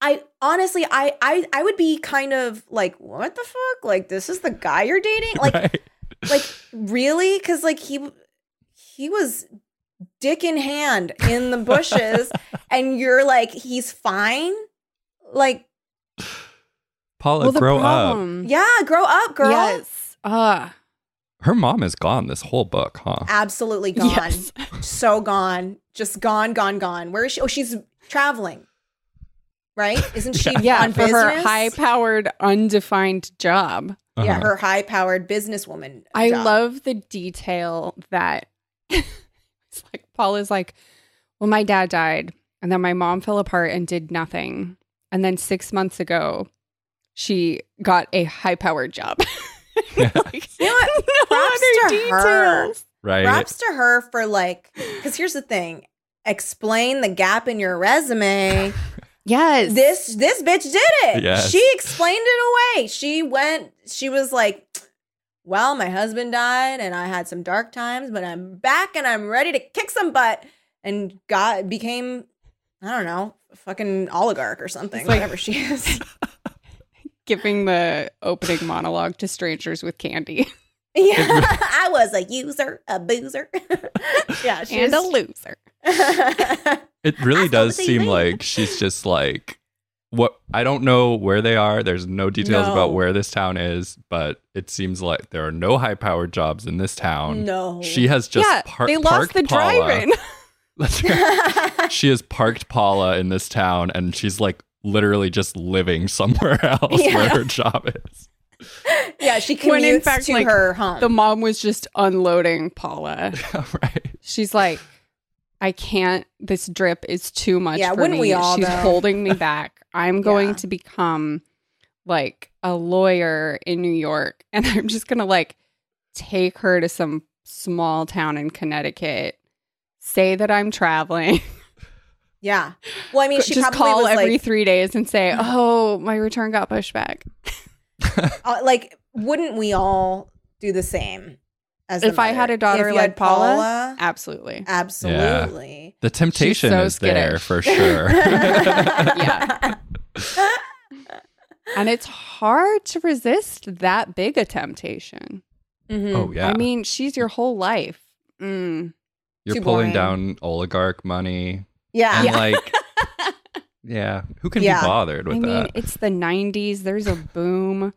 I honestly, I I I would be kind of like, what the fuck? Like, this is the guy you're dating? Like, [laughs] Right? Like [laughs] really? Because like he he was dick in hand in the bushes, [laughs] and you're like, he's fine. Like, Paula, grow up. yeah, grow up, girl. Yes. Ah. Her mom is gone this whole book, huh? Absolutely gone. Yes. So gone. Just gone, gone, gone. Where is she? Oh, she's traveling. Right? [laughs] Isn't she yeah, on for business? her high-powered, undefined job. Yeah, Uh-huh. her high-powered businesswoman. I job. love the detail that [laughs] it's like Paul is like, well, my dad died, and then my mom fell apart and did nothing, and then six months ago, she got a high-powered job. [laughs] like, You know what? no Props other to her. right? props to her for like because here's the thing explain the gap in your resume Yes, this this bitch did it. Yes. she explained it away. She went she was like well my husband died and i had some dark times but i'm back and i'm ready to kick some butt and got became i don't know a fucking oligarch or something It's like- whatever she is. [laughs] [laughs] Giving the opening monologue to strangers with candy. Yeah. [laughs] I was a user a boozer. Yeah she and a loser. [laughs] It really does seem TV. like she's just like what I don't know where they are. There's no details No. about where this town is, but it seems like there are no high powered jobs in this town. no She has just yeah, par- they lost parked the Paula. drive-in. [laughs] [laughs] She has parked Paula in this town and she's like literally just living somewhere else where her job is. yeah, she commutes When in fact, to like, her home. The mom was just unloading Paula. right. She's like, I can't. This drip is too much Yeah, for wouldn't me. we all, She's though? holding me back. [laughs] I'm going Yeah. to become like a lawyer in New York, and [laughs] I'm just gonna like take her to some small town in Connecticut. Say that I'm traveling. [laughs] yeah. Well, I mean, she just probably call every like, three days and say, "Oh, my return got pushed back." uh, like, wouldn't we all do the same? As the If I had a daughter If like had Paula, Absolutely. absolutely. The temptation so is there for sure. [laughs] Yeah. And it's hard to resist that big a temptation. Mhm. oh yeah. I mean, she's your whole life. Mm. You're too pulling boring. down oligarch money. yeah. And like [laughs] Yeah. Who can Yeah. be bothered I with mean, that? it's the 90s. There's a boom.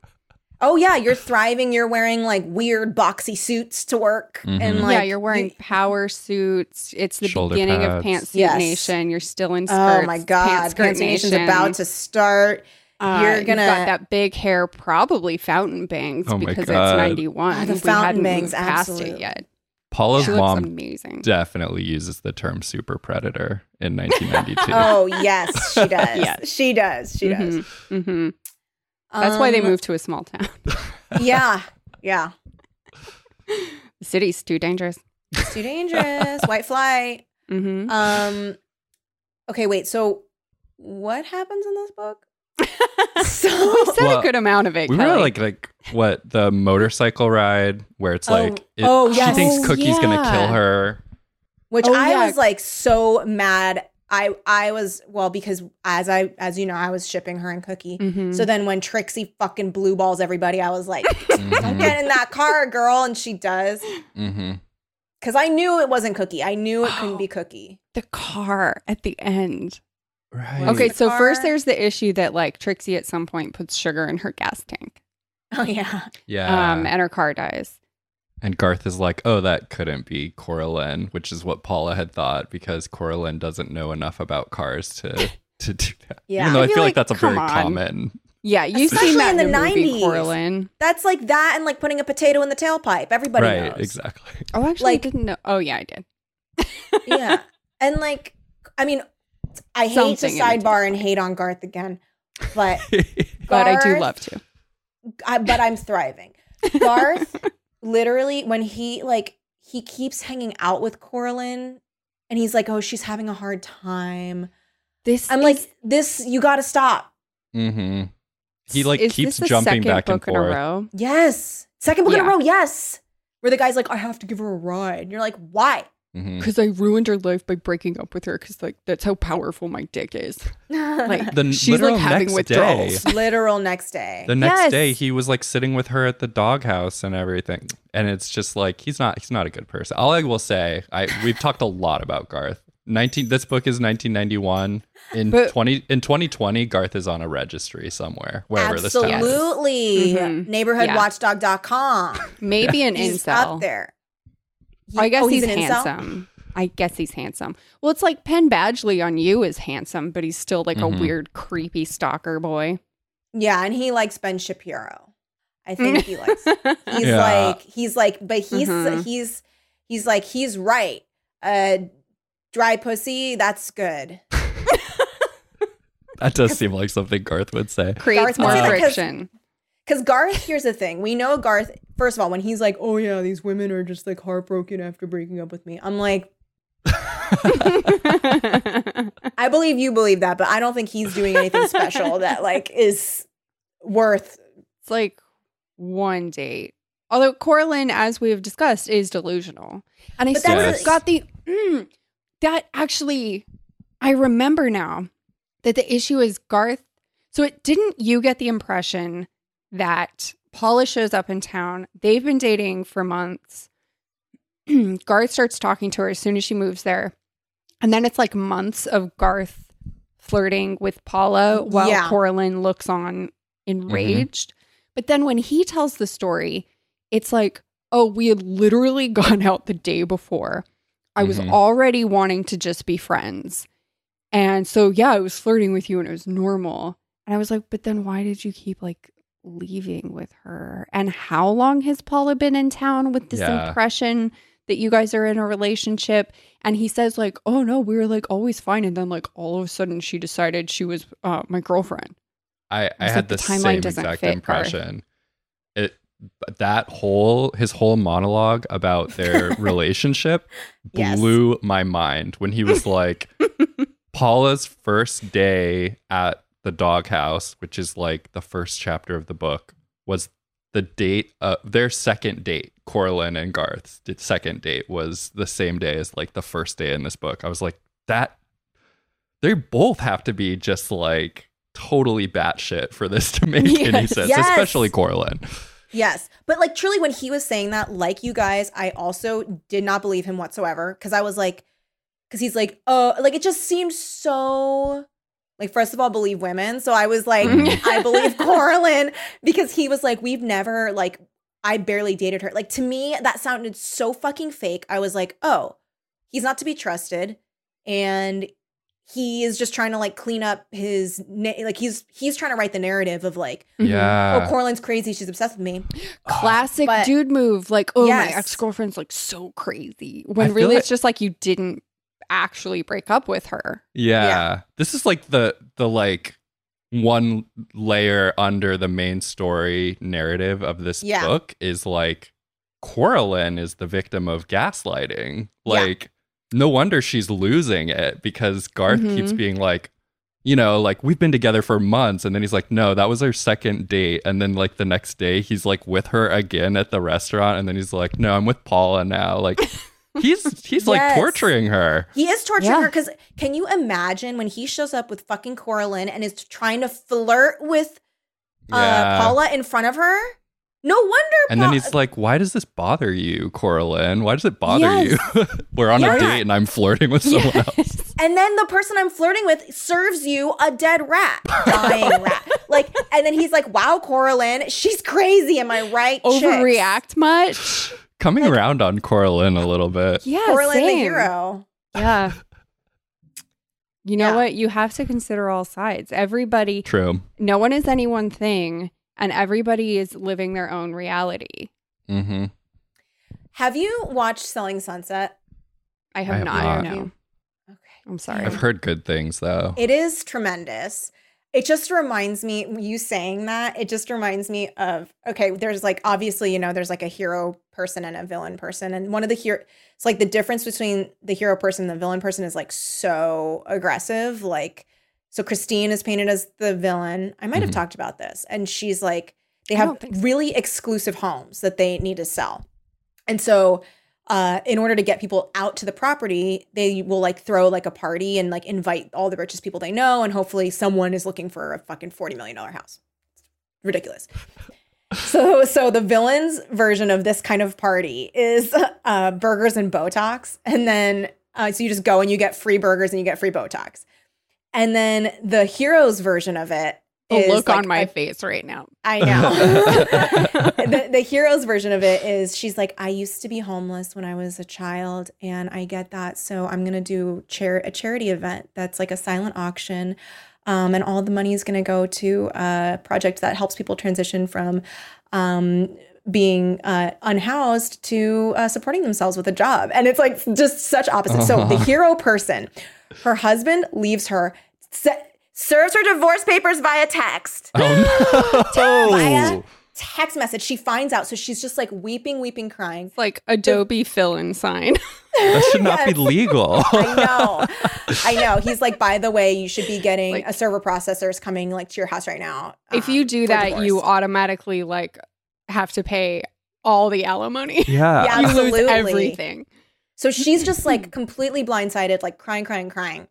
Oh yeah, you're thriving. You're wearing like weird boxy suits to work, Mhm. and like yeah, you're wearing you- power suits. It's the beginning pads. of Pantsuit Yes. Nation. You're still in skirts. Oh my god, Pantskirt Pants Nation's Nation. about to start. Uh, You're you've gonna- got that big hair, probably fountain bangs Oh because God. it's 91. Oh, the we fountain hadn't bangs, moved past absolutely. it yet. Paula's She mom amazing. definitely uses the term super predator in 1992. [laughs] Oh yes, she does. [laughs] Yes. she does. She does. Mhm, mhm. That's why they Um, moved to a small town. [laughs] Yeah, yeah. The city's too dangerous. It's too dangerous. White flight. hmm Um. Okay, wait. So, what happens in this book? [laughs] so We've said Well, a good amount of it. we Kelly. really like like what the motorcycle ride where it's Oh, like it, oh, she yes. thinks Oh, Cookie's gonna kill her. which Oh, I yeah. was like so mad. I I was well because as I as you know I was shipping her and Cookie. Mhm. So then when Trixie fucking blue balls everybody, I was like, [laughs] "Don't get in that car, girl," and she does hmm because I knew it wasn't Cookie. I knew it couldn't Oh. [gasps] be Cookie. the car at the end. Right. Okay, the so first there's the issue that like Trixie at some point puts sugar in her gas tank, Oh yeah, Yeah. um, and her car dies. And Garth is like, "Oh, that couldn't be Coraline," which is what Paula had thought because Coraline doesn't know enough about cars to [laughs] to do that. Yeah. Even though I I, feel feel like, like that's a very on. common. Yeah, you've Especially seen that in in the the, 90s. Coraline. that's like that and like putting a potato in the tailpipe. Everybody right. knows. Exactly. Oh, actually, Like- I didn't know. Oh, yeah, I did. [laughs] yeah. And like, I mean, I hate Something to sidebar and hate on Garth again, but [laughs] but I do love to. I, but I'm thriving. Garth, literally, when he like he keeps hanging out with Coraline, and he's like, "Oh, she's having a hard time." This I'm is- like, "This, you got to stop." Mm-hmm. He like is keeps jumping second back and book in a forth. row. Yes, second book in a row. Yes, where the guy's like, "I have to give her a ride," and you're like, "Why?" Mhm. Because I ruined her life by breaking up with her. Because like that's how powerful my dick is. [laughs] Like The she's literal like having next withdrawals. [laughs] literal next day. The next Yes. day, he was like sitting with her at the doghouse and everything, and it's just like he's not he's not a good person. All I will say, I we've talked a lot about Garth. Nineteen. This book is 1991. In But- 20 in 2020, Garth is on a registry somewhere, wherever this town is. Absolutely. Mhm. Neighborhoodwatchdog.com. [laughs] Maybe an He's incel. up there. He- I guess oh, he's, an incel? handsome. I guess he's handsome. Well, it's like Penn Badgley on you is handsome, but he's still like Mhm. a weird, creepy stalker boy. Yeah, and he likes Ben Shapiro. I think he likes. [laughs] He's Yeah. like he's like, but he's Mhm. he's he's like he's right. Uh, dry pussy, that's good. [laughs] That does [laughs] seem like something Garth would say. Creates Garth more would say friction. Because Garth, here's the thing: we know Garth. First of all, when he's like, "Oh yeah, these women are just like heartbroken after breaking up with me," I'm like, [laughs] I believe you believe that, but I don't think he's doing anything special that like is worth. It's like one date. Although Coraline, as we have discussed, is delusional. And I But sort that's- got the mm, that actually I remember now that the issue is Garth. So it didn't you get the impression that Paula shows up in town. They've been dating for months. [clears throat] Garth starts talking to her as soon as she moves there. And then it's like months of Garth flirting with Paula while Yeah. Coraline looks on enraged. But then when he tells the story, it's like, oh, we had literally [laughs] gone out the day before. I was Mhm. already wanting to just be friends. And so, yeah, I was flirting with you and it was normal. And I was like, but then why did you keep like leaving with her? And how long has Paula been in town with this Yeah. impression that you guys are in a relationship? And he says, like, oh no, we were like always fine. And then, like, all of a sudden she decided she was uh, my girlfriend. I, I It's like had the the, timeline same exact fit her. impression. It that whole his whole monologue about their [laughs] relationship Yes. blew my mind when he was like [laughs] Paula's first day at the doghouse, which is like the first chapter of the book, was the date of their second date. Coraline and Garth's second date was the same day as like the first day in this book. I was like, that they both have to be just like totally batshit for this to make [laughs] any sense, Yes. especially Coraline. Yes. But like truly when he was saying that, like you guys, I also did not believe him whatsoever. Cause I was like, cause he's like, oh, like it just seemed so like first of all, believe women. So I was like, Mhm. I believe [laughs] Coraline because he was like, we've never like I barely dated her. Like to me, that sounded so fucking fake. I was like, oh, he's not to be trusted. And he is just trying to like clean up his na- like he's he's trying to write the narrative of like Mhm. Yeah. oh Coraline's crazy she's obsessed with me Classic But- dude move. Like, oh, Yes. my ex girlfriend's like so crazy. When feel really like- it's just like you didn't actually break up with her. Yeah. Yeah. This is like the the like one layer under the main story narrative of this Yeah. book is like Coraline is the victim of gaslighting. Yeah. Like no wonder she's losing it because Garth Mhm. keeps being like you know, like we've been together for months, and then he's like, "No, that was our second date." And then, like the next day, he's like with her again at the restaurant, and then he's like, "No, I'm with Paula now." Like, [laughs] he's he's like torturing her. He is torturing Yeah. her because can you imagine when he shows up with fucking Coraline and is trying to flirt with uh, Yeah. Paula in front of her? No wonder. And then he's like, "Why does this bother you, Coraline? Why does it bother Yes. you? [laughs] We're on Yeah. a date and I'm flirting with someone else." and then the person I'm flirting with serves you a dead rat, dying [laughs] rat. Like, and then he's like, "Wow, Coraline, she's crazy. Am I right? chicks?" Overreact much? Coming around on Coraline a little bit. Yeah, Coraline, the hero. Yeah. [laughs] You know Yeah. what? You have to consider all sides. Everybody, True. no one is any one thing, and everybody is living their own reality. Mm-hmm. Have you watched Selling Sunset? I have, have not. not. No. Okay. I'm sorry. I've heard good things though. It is tremendous. It just reminds me, you saying that, it just reminds me of okay, there's like obviously, you know, there's like a hero person and a villain person. And one of the hero it's like the difference between the hero person and the villain person is like so aggressive. Like, so Christine is painted as the villain. I might have Mhm. talked about this. And she's like, they have so. really exclusive homes that they need to sell. And so uh, in order to get people out to the property, they will like throw like a party and like invite all the richest people they know, and hopefully someone is looking for a fucking forty million dollar house. Ridiculous. [laughs] so, so the villain's version of this kind of party is uh, burgers and Botox, and then uh, so you just go and you get free burgers and you get free Botox, and then the hero's version of it the is look like on my a- face right now. I know. [laughs] [laughs] [laughs] the, the hero's version of it is she's like, I used to be homeless when I was a child, and I get that. So I'm gonna do char- a charity event that's like a silent auction. Um, and all the money is going to go to a project that helps people transition from um, being uh, unhoused to uh, supporting themselves with a job. And it's like just such opposite. So the Uh-huh. hero person, her husband leaves her, se- serves her divorce papers via text Oh Maya? no. [gasps] text message. She finds out, so she's just like weeping, weeping, crying. It's like Adobe fill-in sign. that should not be legal. [laughs] I know, I know. He's like, by the way, you should be getting Like- a server processor is coming like to your house right now. if um, you do for that, you automatically like have to pay all the alimony. yeah. Yeah. [laughs] you lose Absolutely. everything. So she's just like [clears throat] completely blindsided, like crying, crying, crying.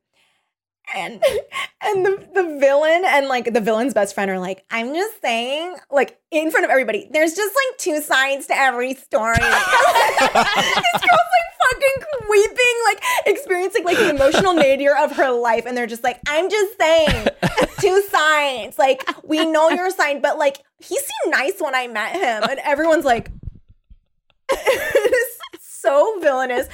And [laughs] and the, the villain and like the villain's best friend are like, I'm just saying, like in front of everybody, there's just like two sides to every story. [laughs] this girl's like fucking weeping, like experiencing like the emotional [laughs] nadir of her life. And they're just like, I'm just saying, two sides. Like, we know your side, but like he seemed nice when I met him. And everyone's like, so villainous.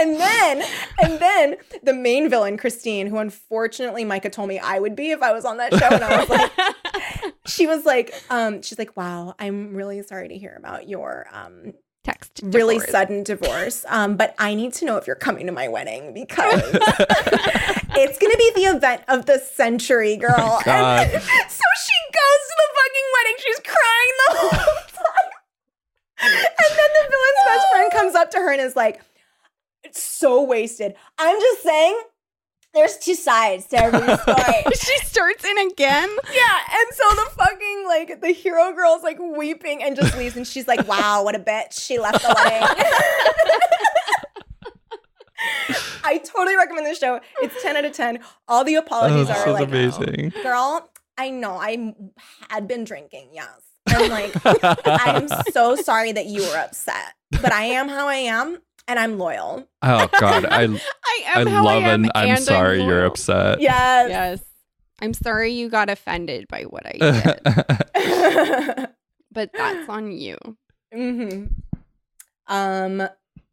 And then and then the main villain christine who unfortunately micah told me i would be if i was on that show and i was like [laughs] she was like um she's like wow i'm really sorry to hear about your um Text. really divorce. sudden divorce um but i need to know if you're coming to my wedding because [laughs] it's gonna be the event of the century girl Oh and [laughs] so she goes to the fucking wedding she's crying the whole time and then the villain's best friend comes up to her and is like so wasted i'm just saying there's two sides to every [laughs] story [laughs] she starts in again. yeah, and so the fucking like the hero girl's like weeping and just leaves, and she's like, "Wow, what a bitch! She left the wedding." [laughs] I totally recommend this show. It's ten out of ten. All the Oh, apologies this are is like, amazing. "Girl, I know I had been drinking. Yes, and I'm like I'm so sorry that you were upset, but I am how I am, and I'm loyal. Oh God, I [laughs] I I am how love I am, an I'm and sorry you're upset. Yes." Yes. I'm sorry you got offended by what I [laughs] did, [laughs] but that's on you. hmm Um,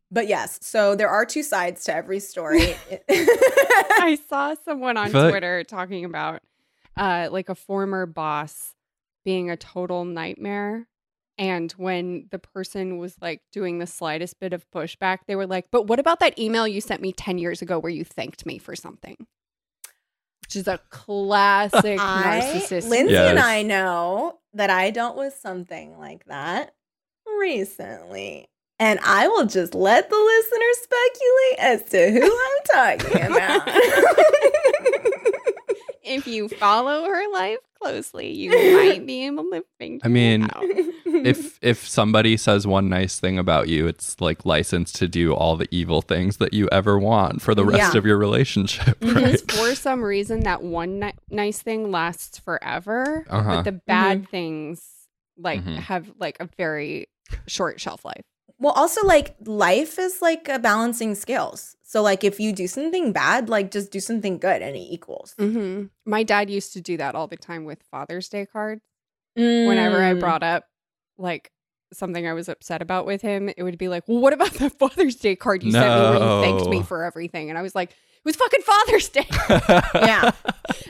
but yes, so there are two sides to every story. I saw someone on feel like- Twitter talking about uh like a former boss being a total nightmare. And when the person was like doing the slightest bit of pushback, they were like, But what about that email you sent me 10 years ago where you thanked me for something? Which is a classic I, narcissist. Lindsay and I know that I dealt with something like that recently. And I will just let the listener speculate as to who I'm talking [laughs] about. [laughs] if you follow her life closely, you might [laughs] be able to figure I mean, out. if if somebody says one nice thing about you, it's like license to do all the evil things that you ever want for the rest Yeah. of your relationship, because right? for [laughs] some reason that one ni- nice thing lasts forever Uh-huh. but the bad things like Mhm. have like a very short shelf life well, also, like, life is like a balancing scales. So, like, if you do something bad, like, just do something good and it equals. mm-hmm. my dad used to do that all the time with father's day cards whenever i Mm. brought up like something i was upset about with him it would be like well what about that [laughs] father's day card you sent me where you thanked me for everything and i was like it was fucking father's day [laughs] Yeah.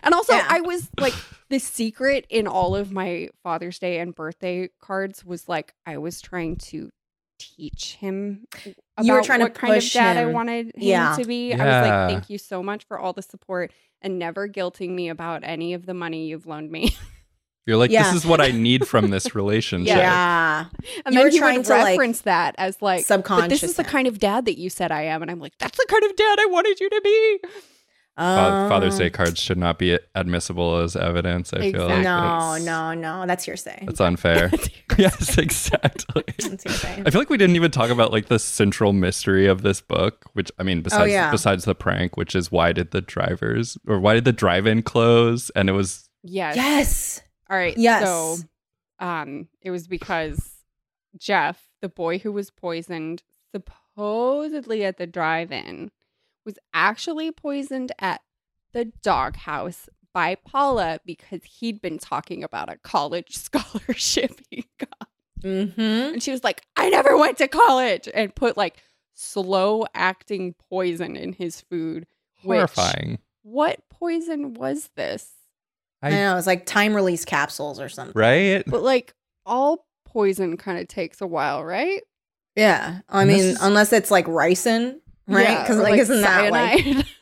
And also, Yeah. I was like, the secret in all of my Father's Day and birthday cards was like, I was trying to teach him about You were trying to what kind of push dad I wanted him Yeah. to be. I was like, thank you so much for all the support and never guilting me about any of the money you've loaned me. [laughs] You're like, Yeah. this is what I need from this [laughs] relationship. Yeah. and You then were he trying would to, like, reference that as like, subconscious. but this is the kind of dad that you said I am. And I'm like, that's the kind of dad I wanted you to be. Fa- Father's Um, Day cards should not be admissible as evidence. I feel like No, that's, no, no. That's hearsay. [laughs] that's [laughs] unfair. yes, exactly. [laughs] That's hearsay. I feel like we didn't even talk about like the central mystery of this book, which I mean, besides yeah. besides the prank, which is why did the drivers or why did the drive-in close? And it was Yes. Yes. All right. Yes. So um it was because Jeff, the boy who was poisoned supposedly at the drive-in, was actually poisoned at the doghouse by Paula because he'd been talking about a college [laughs] scholarship he got. Mm-hmm. And she was like, I never went to college and put like slow acting poison in his food. which- horrifying. what poison was this? I, know. It's like time release capsules or something. Right? But like all poison kind of takes a while, right? Yeah. I And mean, is- unless it's like ricin, right? Because or, like, isn't that like cyanide? [laughs]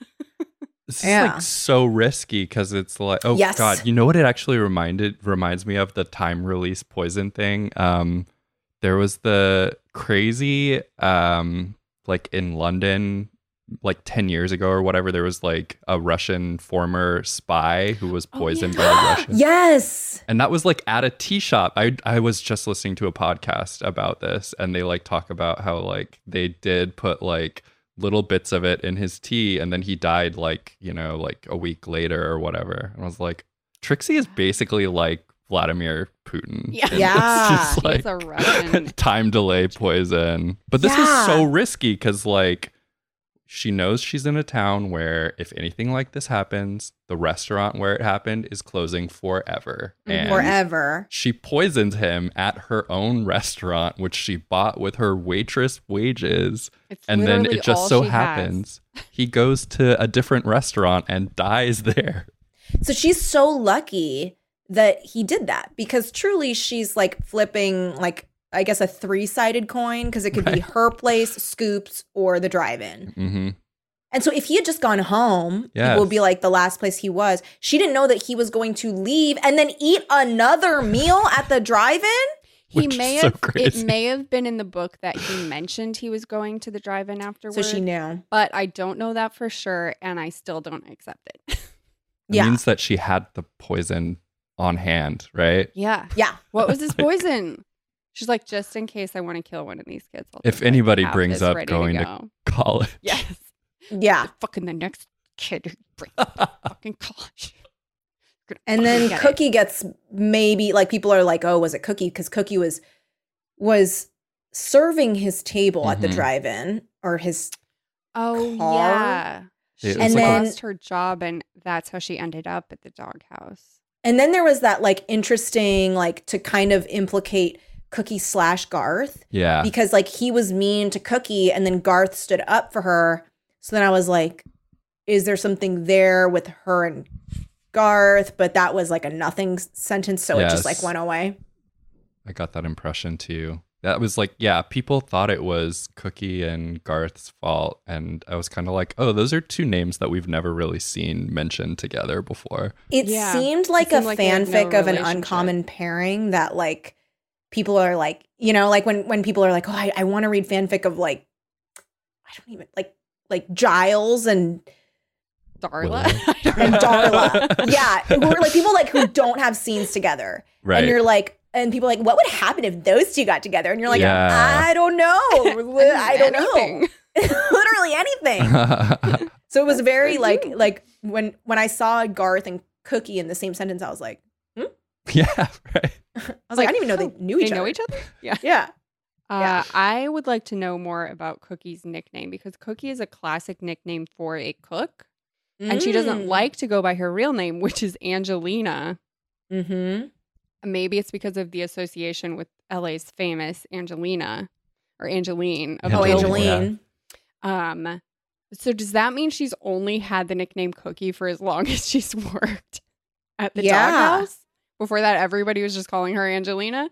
This is Yeah. like so risky because it's like, oh Yes. god, you know what it actually reminded reminds me of the time release poison thing. Um, there was the crazy, um, like in London, like ten years ago or whatever. There was like a Russian former spy who was Oh, poisoned yeah. by the Russians. [gasps] yes? And that was like at a tea shop. I I was just listening to a podcast about this and they like talk about how like they did put like little bits of it in his tea and then he died like, you know, like a week later or whatever. And I was like, Trixie is basically like Vladimir Putin. Yeah. Yeah. It's just like a Russian. [laughs] time delay poison. But this was Yeah. so risky because like she knows she's in a town where if anything like this happens, the restaurant where it happened is closing forever. Mhm. And Forever. she poisons him at her own restaurant, which she bought with her waitress wages. It's And then it just so she has. happens he goes to a different restaurant and dies [laughs] there. So she's so lucky that he did that because truly she's like flipping like I guess a three-sided coin because it could be her place, Scoops, or the drive-in. hmm And so if he had just gone home, it would be like the last place he was. She didn't know that he was going to leave and then eat another meal at the drive-in. [laughs] He Which may is so have crazy. it may have been in the book that he mentioned he was going to the drive-in afterwards. So she knew. but I don't know that for sure, and I still don't accept it. [laughs] It Yeah. means that she had the poison on hand, right? yeah. Yeah. What was his [laughs] poison? She's like, just in case I want to kill one of these kids. I'll If anybody brings up going to- go. College. yes, [laughs] Yeah. fucking the next kid who brings up [laughs] fucking college. [laughs] And then get it. Cookie gets maybe like people are like, "Oh, was it Cookie?" Because Cookie was was serving his table at the Mhm. drive-in or his Oh car. yeah, she And like a- lost her job, and that's how she ended up at the doghouse. And then there was that like interesting like to kind of implicate Cookie slash Garth Yeah. because like he was mean to Cookie and then Garth stood up for her. So then I was like, is there something there with her and Garth? But that was like a nothing sentence, so it just like went away. I got that impression too. That was like, yeah, people thought it was Cookie and Garth's fault. And I was kind of like, oh, those are two names that we've never really seen mentioned together before. It Yeah. seemed like seemed a like they had no fanfic of an uncommon pairing that like people are like, you know, like when when people are like, oh, I, I want to read fanfic of like, I don't even like like Giles and Darla [laughs] and Darla. [laughs] yeah, who are like people like who don't have scenes together, Right. and you're like. And people are like, what would happen if those two got together? And you're like, Yeah. I don't know. [laughs] I don't know. Literally anything. So it was very like like when when I saw Garth and Cookie in the same sentence, I was like, [laughs] yeah, right. [laughs] I was like, I didn't even know they knew each they other. know each other. Yeah. Yeah. Uh, Yeah. I would like to know more about Cookie's nickname because Cookie is a classic nickname for a cook, and she doesn't Mm. like to go by her real name, which is Angelina. Mm-hmm. Maybe it's because of the association with LA's famous Angelina or Angelyne. Of Oh, Angelyne, Billboard. Angelyne. Um, so does that mean she's only had the nickname Cookie for as long [laughs] as she's worked at the Yeah. doghouse? Before that, everybody was just calling her Angelina,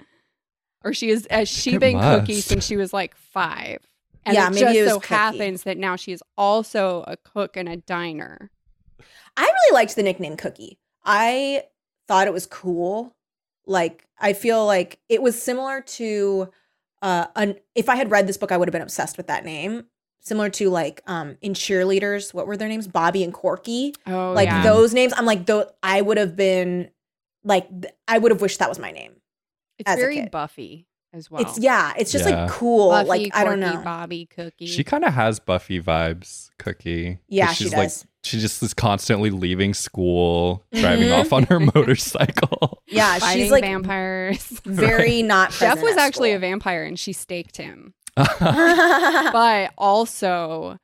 or she is has she it been Cookie since she was like five? And Yeah, it maybe just it was so Cookie. happens that now she is also a cook and a diner. I really liked the nickname Cookie. I thought it was cool. Like I feel like it was similar to uh an if I had read this book, I would have been obsessed with that name. Similar to like um in cheerleaders, what were their names? Bobby and Corky. Oh, like yeah. those names. I'm like, though I would have been like th- I would have wished that was my name. it's as a very kid. Buffy as well. It's yeah, it's just Yeah. like cool. Buffy, like I don't Corky, know. Bobby, Cookie. She kind of has Buffy vibes, Cookie. Yeah, she she's like does. she just is constantly leaving school, driving Mhm. off on her [laughs] motorcycle. Yeah, fighting she's like vampires. [laughs] very not. Jeff was at actually a vampire and she staked him. [laughs] But also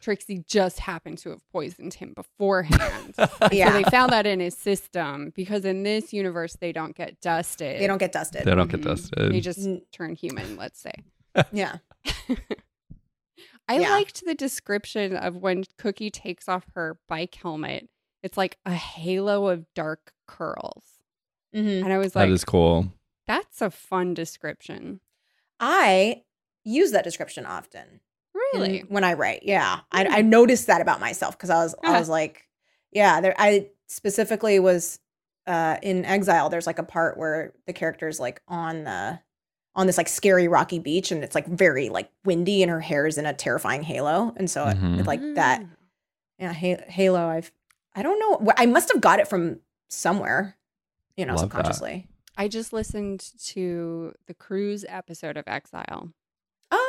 Trixie just happened to have poisoned him beforehand. [laughs] So yeah, they found that in his system because in this universe they don't get dusted. they don't get dusted. they don't get dusted. They just Mm. turn human, let's say. [laughs] yeah, I Yeah. liked the description of when Cookie takes off her bike helmet. It's like a halo of dark curls. Mhm. And I was like, is cool. that's a fun description. I use that description often. In- Really? when I write. Yeah, I, Hmm. I noticed that about myself because I was I was like, yeah, there. I specifically was uh, in Exile. There's like a part where the character's like on the on this like scary rocky beach and it's like very like windy and her hair is in a terrifying halo and so it- Mhm. it, like that Ah. yeah ha- halo I've I don't know I must have got it from somewhere you know Love that. subconsciously I just listened to the cruise episode of Exile.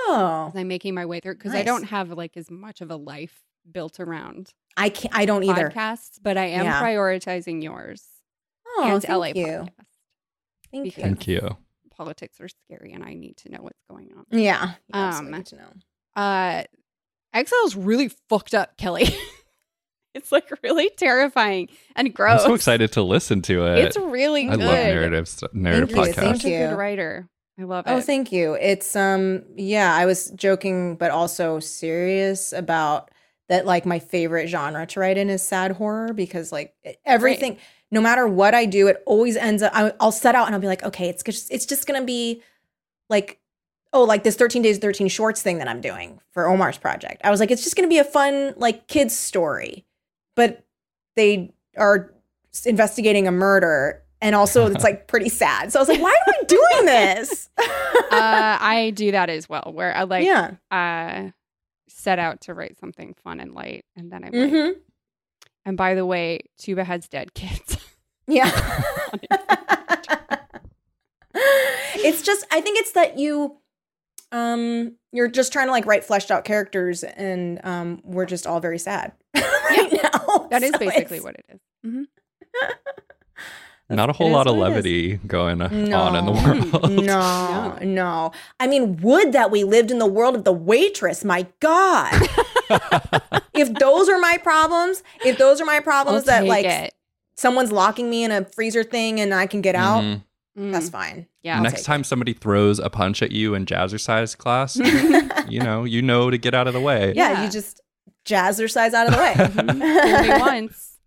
Oh I'm making my way through because I don't have like as much of a life built around I can't I don't either podcasts, but I am Yeah. prioritizing yours oh and thank LA you podcast. thank you Thank you. Politics are scary, and I need to know what's going on. yeah you Um, absolutely need to know Uh, Exile is really fucked up, Kelly. [laughs] it's like really terrifying and gross. I'm so excited to listen to it. It's really I good. love narrative st- narrative Thank you, He's thank such a you. good writer. I love it. Oh, thank you. It's um yeah, I was joking but also serious about that like my favorite genre to write in is sad horror because like everything no matter what I do it always ends up I, I'll set out and I'll be like okay, it's just it's just going to be like oh, like this 13 days 13 shorts thing that I'm doing for Omar's project. I was like it's just going to be a fun like kids story. But they are investigating a murder and also it's like [laughs] pretty sad. So I was like why am I doing this? [laughs] [laughs] uh, I do that as well, where I like yeah. uh, set out to write something fun and light, and then I'm like, hmm and by the way, Tuba has dead kids. Yeah. it's just I think it's that you um you're just trying to like write fleshed out characters and um we're just all very sad right now. that is So basically what it is. Not a whole lot of what it is. levity going on in the [laughs] world. No, no. I mean, would that we lived in the world of the waitress. My God. [laughs] if those are my problems, if those are my I'll problems that like it. someone's locking me in a freezer thing and I can get out, Mhm. Mm, that's fine. yeah. I'll Next take time somebody throws a punch at you in jazzercise class, [laughs] you know, you know to get out of the way. Yeah, Yeah. you just jazzercise out of the way. Fool me once.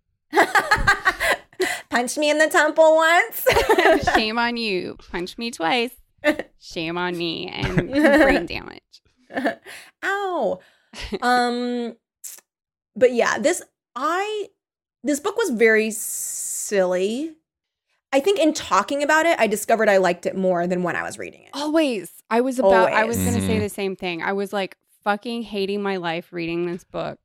Punch me in the temple once. [laughs] Shame on you. [laughs] Punch me twice. Shame on me and brain [laughs] damage. Ow. Um but yeah, this I this book was very silly. I think in talking about it, I discovered I liked it more than when I was reading it. Always. I was about I was gonna say Mhm. the same thing. I was like fucking hating my life reading this book.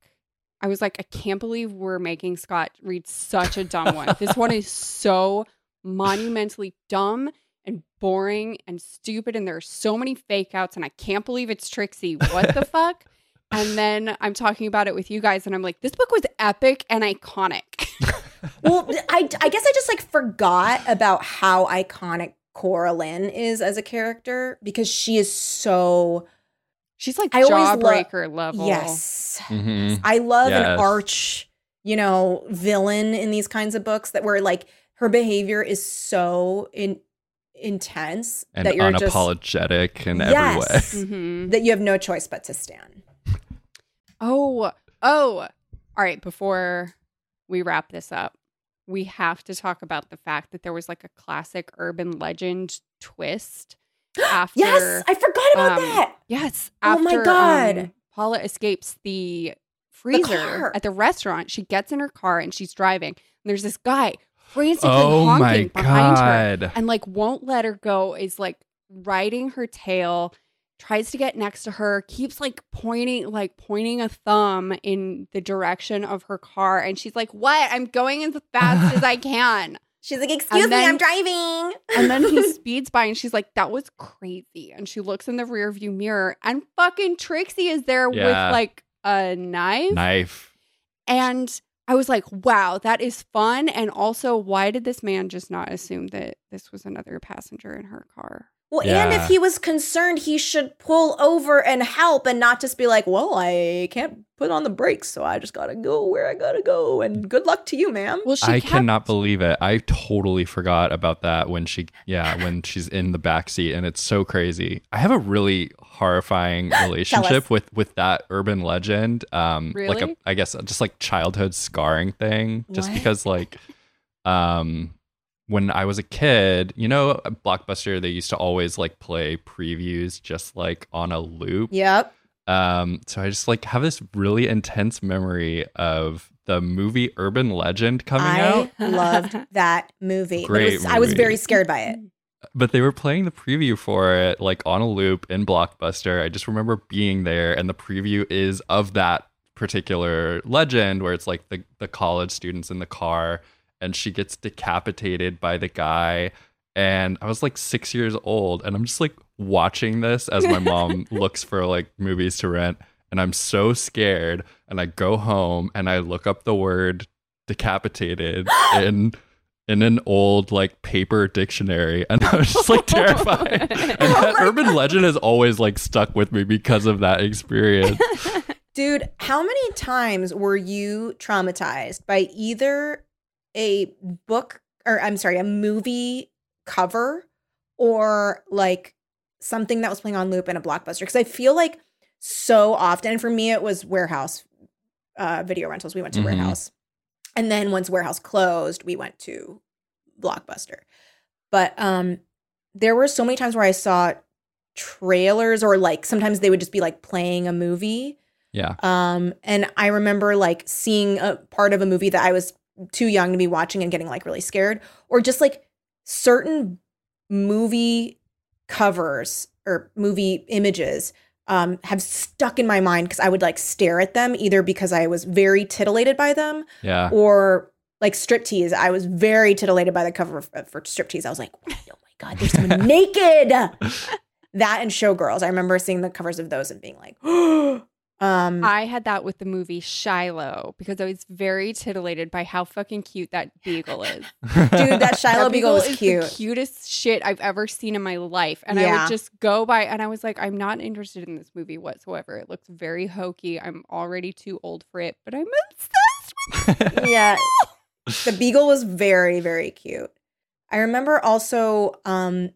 I was like, I can't believe we're making Scott read such a dumb one. This one is so monumentally dumb and boring and stupid, and there are so many fake outs, and I can't believe it's Trixie. What the [laughs] fuck? And then I'm talking about it with you guys, and I'm like, this book was epic and iconic. [laughs] well, I I guess I just like forgot about how iconic Coraline is as a character because she is so She's like I always lo- jawbreaker level. yes. Mhm. I love an arch, you know, villain in these kinds of books that where like her behavior is so in intense And that you're just unapologetic in every Yes. way. hmm [laughs] that you have no choice but to stand. Oh, oh. All right. Before we wrap this up, we have to talk about the fact that there was like a classic urban legend twist after. yes, I forgot about um, that. Yes. Oh my God. um, Paula escapes the freezer car. at the restaurant. She gets in her car and she's driving. And there's this guy frantically Oh honking my behind her and like won't let her go is like riding her tail tries to get next to her keeps like pointing like pointing a thumb in the direction of her car and she's like what i'm going as fast as i can She's like, "Excuse And me, I'm driving." and then he [laughs] speeds by and she's like that was crazy and she looks in the rearview mirror and fucking trixie is there Yeah. with like a knife Knife. and i was like wow that is fun and also why did this man just not assume that this was another passenger in her car Well, and if he was concerned, he should pull over and help and not just be like, well, I can't put on the brakes, so I just gotta go where I gotta go. And good luck to you, ma'am. well she I kept- cannot believe it. I totally forgot about that when she, yeah, when [laughs] she's in the back seat, and it's so crazy. I have a really horrifying [laughs] relationship with with that urban legend. Um, like Really? a, I guess just like childhood scarring thing. Just What? because, like, um, when I was a kid, you know, Blockbuster, they used to always like play previews just like on a loop. Yep. Um, so I just like have this really intense memory of the movie Urban Legend coming I out. I [laughs] loved that movie. Great was- I was very scared by it. But they were playing the preview for it like on a loop in Blockbuster. I just remember being there and the preview is of that particular legend where it's like the, the college students in the car and she gets decapitated by the guy. And I was like six years old and I'm just like watching this as my mom [laughs] looks for like movies to rent. And I'm so scared. And I go home and I look up the word decapitated [gasps] in in an old like paper dictionary and I was just like terrified. [laughs] and that oh urban legend has always like stuck with me because of that experience. [laughs] Dude, how many times were you traumatized by either a book or I'm sorry, a movie cover or like something that was playing on loop in a blockbuster? Because I feel like so often, for me, it was warehouse uh, video rentals. We went to Mhm. warehouse. And then once warehouse closed, we went to blockbuster. But um there were so many times where I saw trailers or like sometimes they would just be like playing a movie Yeah. um, and I remember like seeing a part of a movie that I was too young to be watching and getting like really scared, or just like certain movie covers or movie images um, have stuck in my mind because I would like stare at them either because I was very titillated by them Yeah. or like striptease. I was very titillated by the cover for, for striptease. I was like, oh my God, there's someone [laughs] naked. That and Showgirls. I remember seeing the covers of those and being like, [gasps] um, I had that with the movie Shiloh because I was very titillated by how fucking cute that beagle is. [laughs] dude, that Shiloh Beagle was is cute. the cutest shit I've ever seen in my life. And I would just go by and I was like, I'm not interested in this movie whatsoever. It looks very hokey. I'm already too old for it, but I'm obsessed with [laughs] yeah the beagle was very very cute i remember also um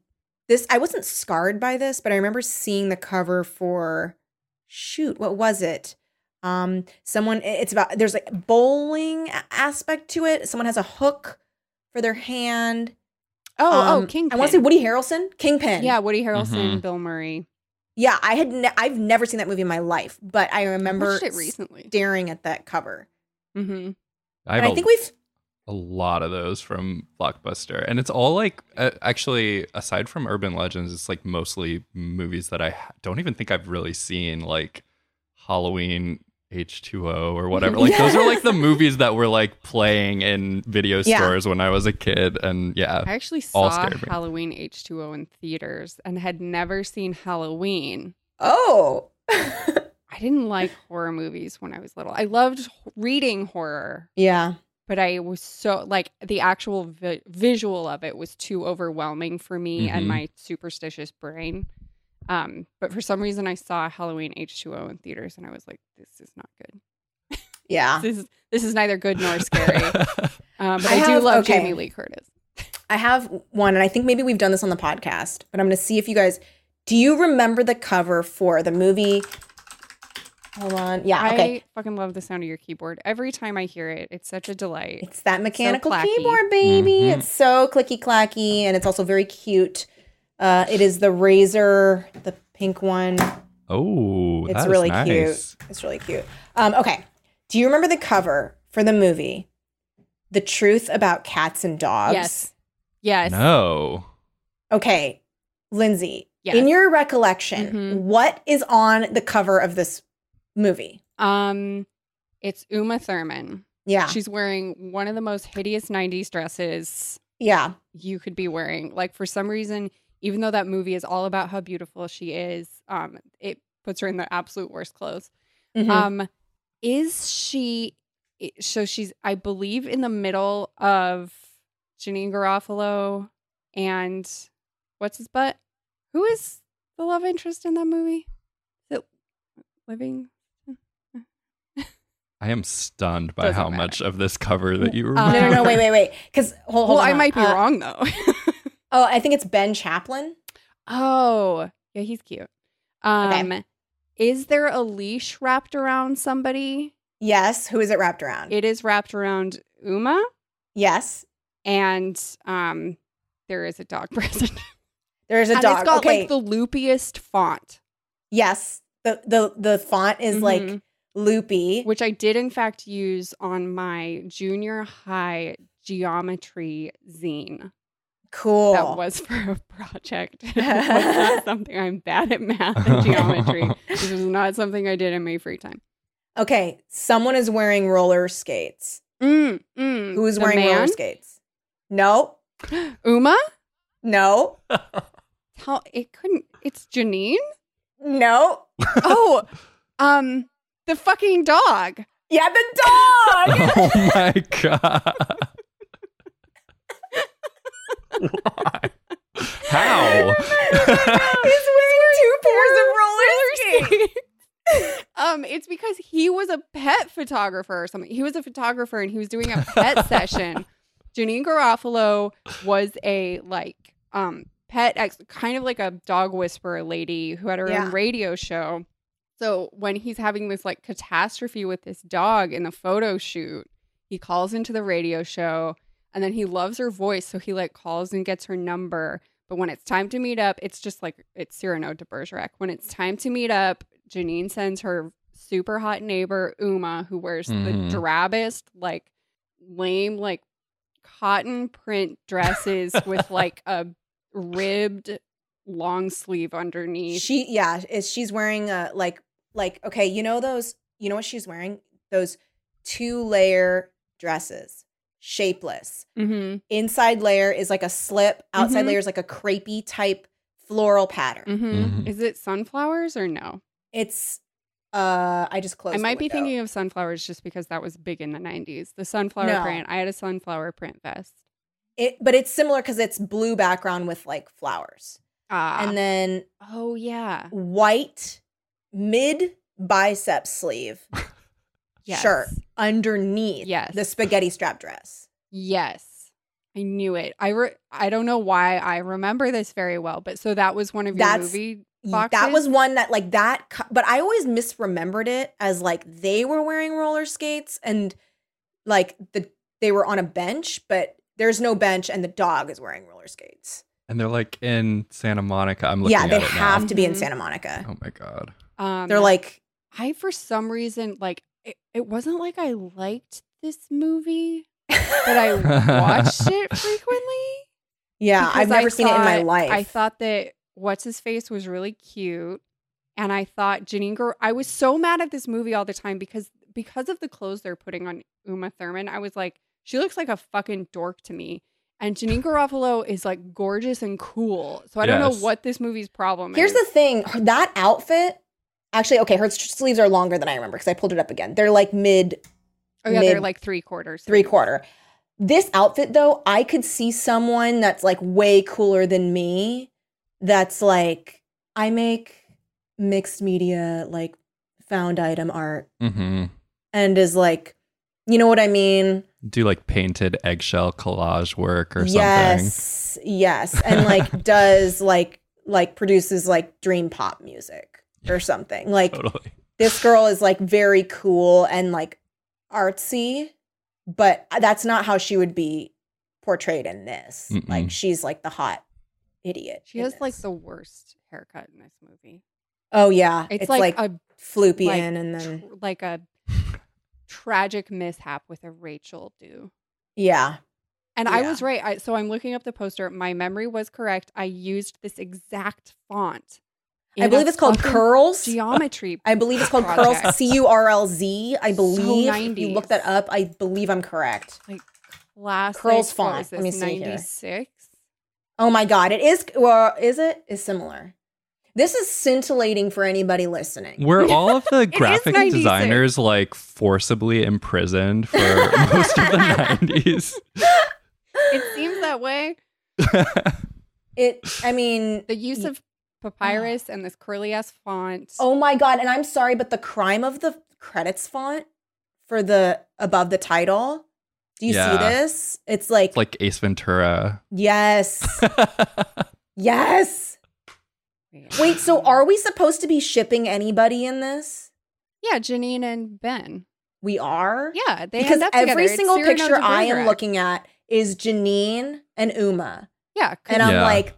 this i wasn't scarred by this but i remember seeing the cover for shoot what was it um someone it's about there's like bowling aspect to it someone has a hook for their hand Oh, Um, oh, Kingpin. i want to say woody harrelson kingpin Yeah, Woody Harrelson, Mhm. Bill Murray. yeah i had ne- i've never seen that movie in my life but i I remember watched it recently. staring at that cover hmm I and have think we've a lot of those from Blockbuster, and it's all like uh, actually aside from Urban Legends, it's like mostly movies that I don't even think I've really seen, like Halloween H two O or whatever. Like those are like the movies that were like playing in video Yeah. stores when I was a kid, and yeah, I actually All saw. Halloween H2O in theaters and had never seen Halloween. oh [laughs] I didn't like horror movies when I was little. I loved reading horror, yeah but I was so like the actual vi- visual of it was too overwhelming for me and Mhm. my superstitious brain. Um, but for some reason, I saw Halloween H2O in theaters, and I was like, "This is not good. [laughs] yeah This is this is neither good nor scary." [laughs] Um, but I I, do love okay. Jamie Lee Curtis. [laughs] I have one, and I think maybe we've done this on the podcast, but I'm going to see if you guys do you remember the cover for the movie? Hold on. Yeah, okay. I fucking love the sound of your keyboard. Every time I hear it, it's such a delight. It's that mechanical clacky. keyboard, baby. Mhm. It's so clicky clacky, and it's also very cute. Uh, it is the Razor, the pink one. oh, It's that is really nice. cute. It's really cute. Um, okay. Do you remember the cover for the movie, The Truth About Cats and Dogs? Yes. Yes. No, Okay, Lindsay, Yes. in your recollection, Mhm. what is on the cover of this movie? Um, it's Uma Thurman. Yeah. She's wearing one of the most hideous 90s dresses yeah. you could be wearing. Like for some reason, even though that movie is all about how beautiful she is, um, it puts her in the absolute worst clothes. Mhm. Um, is she? So she's, I believe, in the middle of Janeane Garofalo and what's his butt? Who is the love interest in that movie? Is it Living? I am stunned by Doesn't how matter. much of this cover that you Uh, remember. no, no, no, wait, wait, wait. Because hold, hold well, on. I might be Uh, wrong though. [laughs] Oh, I think it's Ben Chaplin. oh, yeah, he's cute. Um, is there a leash wrapped around somebody? Yes. Who is it wrapped around? It is wrapped around Uma, yes. and um, there is a dog [laughs] present. There is a and dog. it's got okay. like the loopiest font, yes. The the the font is like Mhm. Loopy. which I did in fact use on my junior high geometry zine. Cool. That was [laughs] for a project. [laughs] was not something I'm bad at math and geometry. [laughs] This is not something I did in my free time. okay. Someone is wearing roller skates. Mm, mm. Who's The wearing roller skates? No. [gasps] Uma? No. How it couldn't. It's Janeane. No. Oh, um, the fucking dog. Yeah, the dog. [laughs] oh my god. [laughs] Why? How? [laughs] He's wearing two pairs of roller skates. Um, it's because he was a pet photographer or something. He was a photographer and he was doing a pet session. Janeane Garofalo was a like um pet ex kind of like a dog whisperer lady who had her Yeah. own radio show. So when he's having this like catastrophe with this dog in the photo shoot, he calls into the radio show and then he loves her voice, so he like calls and gets her number. But when it's time to meet up, it's just like it's Cyrano de Bergerac. When it's time to meet up, Janeane sends her super hot neighbor Uma, who wears Mhm. the drabbest, like lame, like cotton print dresses [laughs] with like a ribbed long sleeve underneath. She yeah, is she's wearing a like like okay, you know those you know what she's wearing? Those two layer dresses, shapeless. mm-hmm. Inside layer is like a slip, outside Mhm. layer is like a crepey type floral pattern. Mm-hmm. Mhm. Is it sunflowers or no? It's uh I just closed I the might be thinking of sunflowers just because that was big in the 90s. The sunflower No. print. I had a sunflower print vest. it but it's similar because it's blue background with like flowers. Ah. And then oh, yeah. white mid bicep sleeve [laughs] Yes. shirt underneath Yes. the spaghetti strap dress. Yes. I knew it. I re- I don't know why I remember this very well, but so that was one of your That's- movie boxes? That was one that like that co- but I always misremembered it as like they were wearing roller skates and like the they were on a bench, but there's no bench and the dog is wearing roller skates. And they're like in Santa Monica. I'm looking Yeah, at they it have now. to be in Mhm. Santa Monica. Oh my god. Um, They're like I for some reason like it, it wasn't like I liked this movie, but I watched [laughs] it frequently. Yeah, I've never seen it in my life. I thought that what's his face was really cute, and I thought Janeane. Gar- I was so mad at this movie all the time because because of the clothes they're putting on Uma Thurman. I was like, she looks like a fucking dork to me. And Janeane Garofalo is like gorgeous and cool. So I don't know what this movie's problem Here's is. Here's the thing, that outfit actually okay, her sleeves are longer than I remember because I pulled it up again. They're like mid oh yeah, they're like three quarters, three quarter. This outfit though, I could see someone that's like way cooler than me that's like I make mixed media like found item art hmm and is like you know what I mean? Do like painted eggshell collage work or something. yes. Yes. And like [laughs] does like like produces like dream pop music or something. Like Totally. this girl is like very cool and like artsy, but that's not how she would be portrayed in this. Mm-mm. Like she's like the hot idiot. She in has like the worst haircut in this movie. oh yeah, It's, it's, like, like, a floopy like, in and then tr- like a tragic mishap with a Rachel do. yeah. And I was right. I, so I'm looking up the poster. My memory was correct. I used this exact font. I believe it's called curls. Geometry. I believe it's called curls. C U R L Z. I believe. if you look that up, I believe I'm correct. Classic. Curlz font. was Let me this, see here. 96? Oh my god, it is. Well, is it? Is similar. This is scintillating for anybody listening. Were [laughs] all of the graphic designers like forcibly imprisoned for most of the [laughs] 90s? It seems that way. [laughs] It. I mean, The use of papyrus and this curly ass font. Oh my god, and I'm sorry, but the crime of the credits font for the above the title. Do you see this? It's like, It's like Ace Ventura. yes. [laughs] yes. Wait, so are we supposed to be shipping anybody in this? Yeah, Janeane and Ben. We are? Yeah, they because end up together. every It's single picture I am looking at is Janeane and Uma. Yeah, And I'm Yeah. like,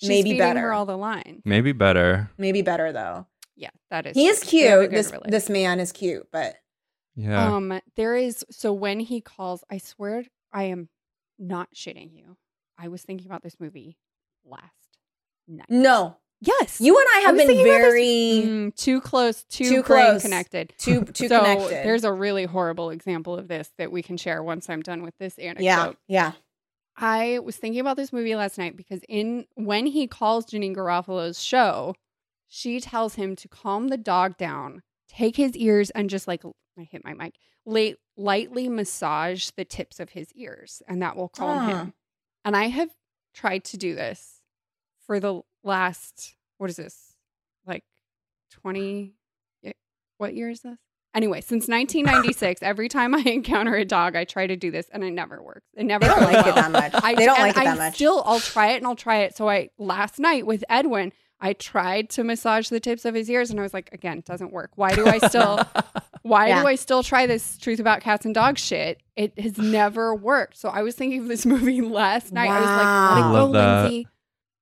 she's maybe better. her all the lines. Maybe better. maybe better though. Yeah, that is. He is true. They have a cute. This relationship. this man is cute, but Yeah. Um, there is so when he calls, I swear I am not shitting you. I was thinking about this movie last night. no. Yes, You and I have was been thinking this- very Mm, too close, too, Too close. connected. too [laughs] too so connected. there's a really horrible example of this that we can share once I'm done with this anecdote. yeah, yeah. I was thinking about this movie last night because in when he calls Janeane Garofalo's show, she tells him to calm the dog down, take his ears, and just like I hit my mic, late, lightly massage the tips of his ears, and that will calm Ah. him. And I have tried to do this for the last what is this like twenty? what year is this? Anyway, since 1996, [laughs] every time I encounter a dog, I try to do this, and it never works. It never They don't goes like it that much. [laughs] I, they don't and like it that I much. Still, I'll try it and I'll try it. So I last night with Edwin, I tried to massage the tips of his ears, and I was like, again, it doesn't work. Why do I still? [laughs] why Yeah. do I still try this truth about cats and dogs shit? It has [sighs] never worked. So I was thinking of this movie last night. I was like, let it I go, love that. Lindsay.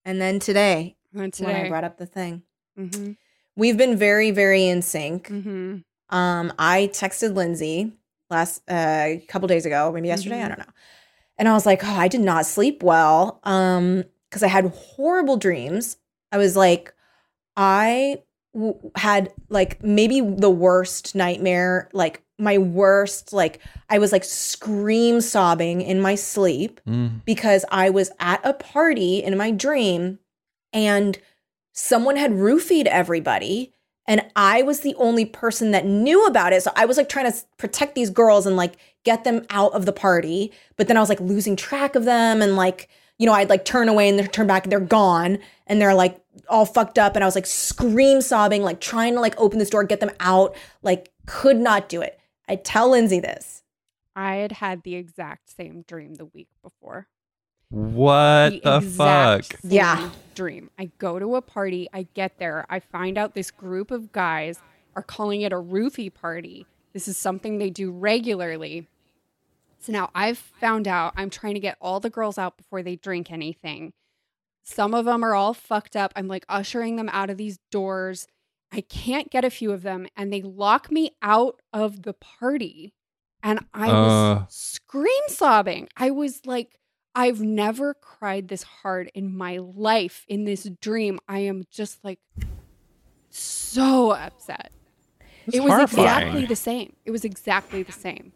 and then today, And when I brought up the thing, mm-hmm, we've been very, very in sync. mm-hmm. Um, I texted Lindsay last uh, a couple days ago, maybe yesterday, I Mhm. don't know. And I was like, "Oh, I did not sleep well um because I had horrible dreams." I was like, I w- had like maybe the worst nightmare, like my worst like I was like scream sobbing in my sleep Mm. because I was at a party in my dream and someone had roofied everybody and I was the only person that knew about it. So I was like trying to protect these girls and like get them out of the party. But then I was like losing track of them and like, you know, I'd like turn away and then turn back and they're gone and they're like all fucked up. And I was like scream sobbing, like trying to like open this door, get them out, like could not do it. I tell Lindsay this. I had had the exact same dream the week before. What the, fuck? exact Yeah. same Dream. I go to a party. I get there. I find out this group of guys are calling it a roofie party. This is something they do regularly. So now I've found out I'm trying to get all the girls out before they drink anything. Some of them are all fucked up. I'm like ushering them out of these doors. I can't get a few of them, and they lock me out of the party. And I was Uh. scream sobbing. I was like, I've never cried this hard in my life in this dream. I am just like so upset. It's it was horrifying. exactly the same. It was exactly the same.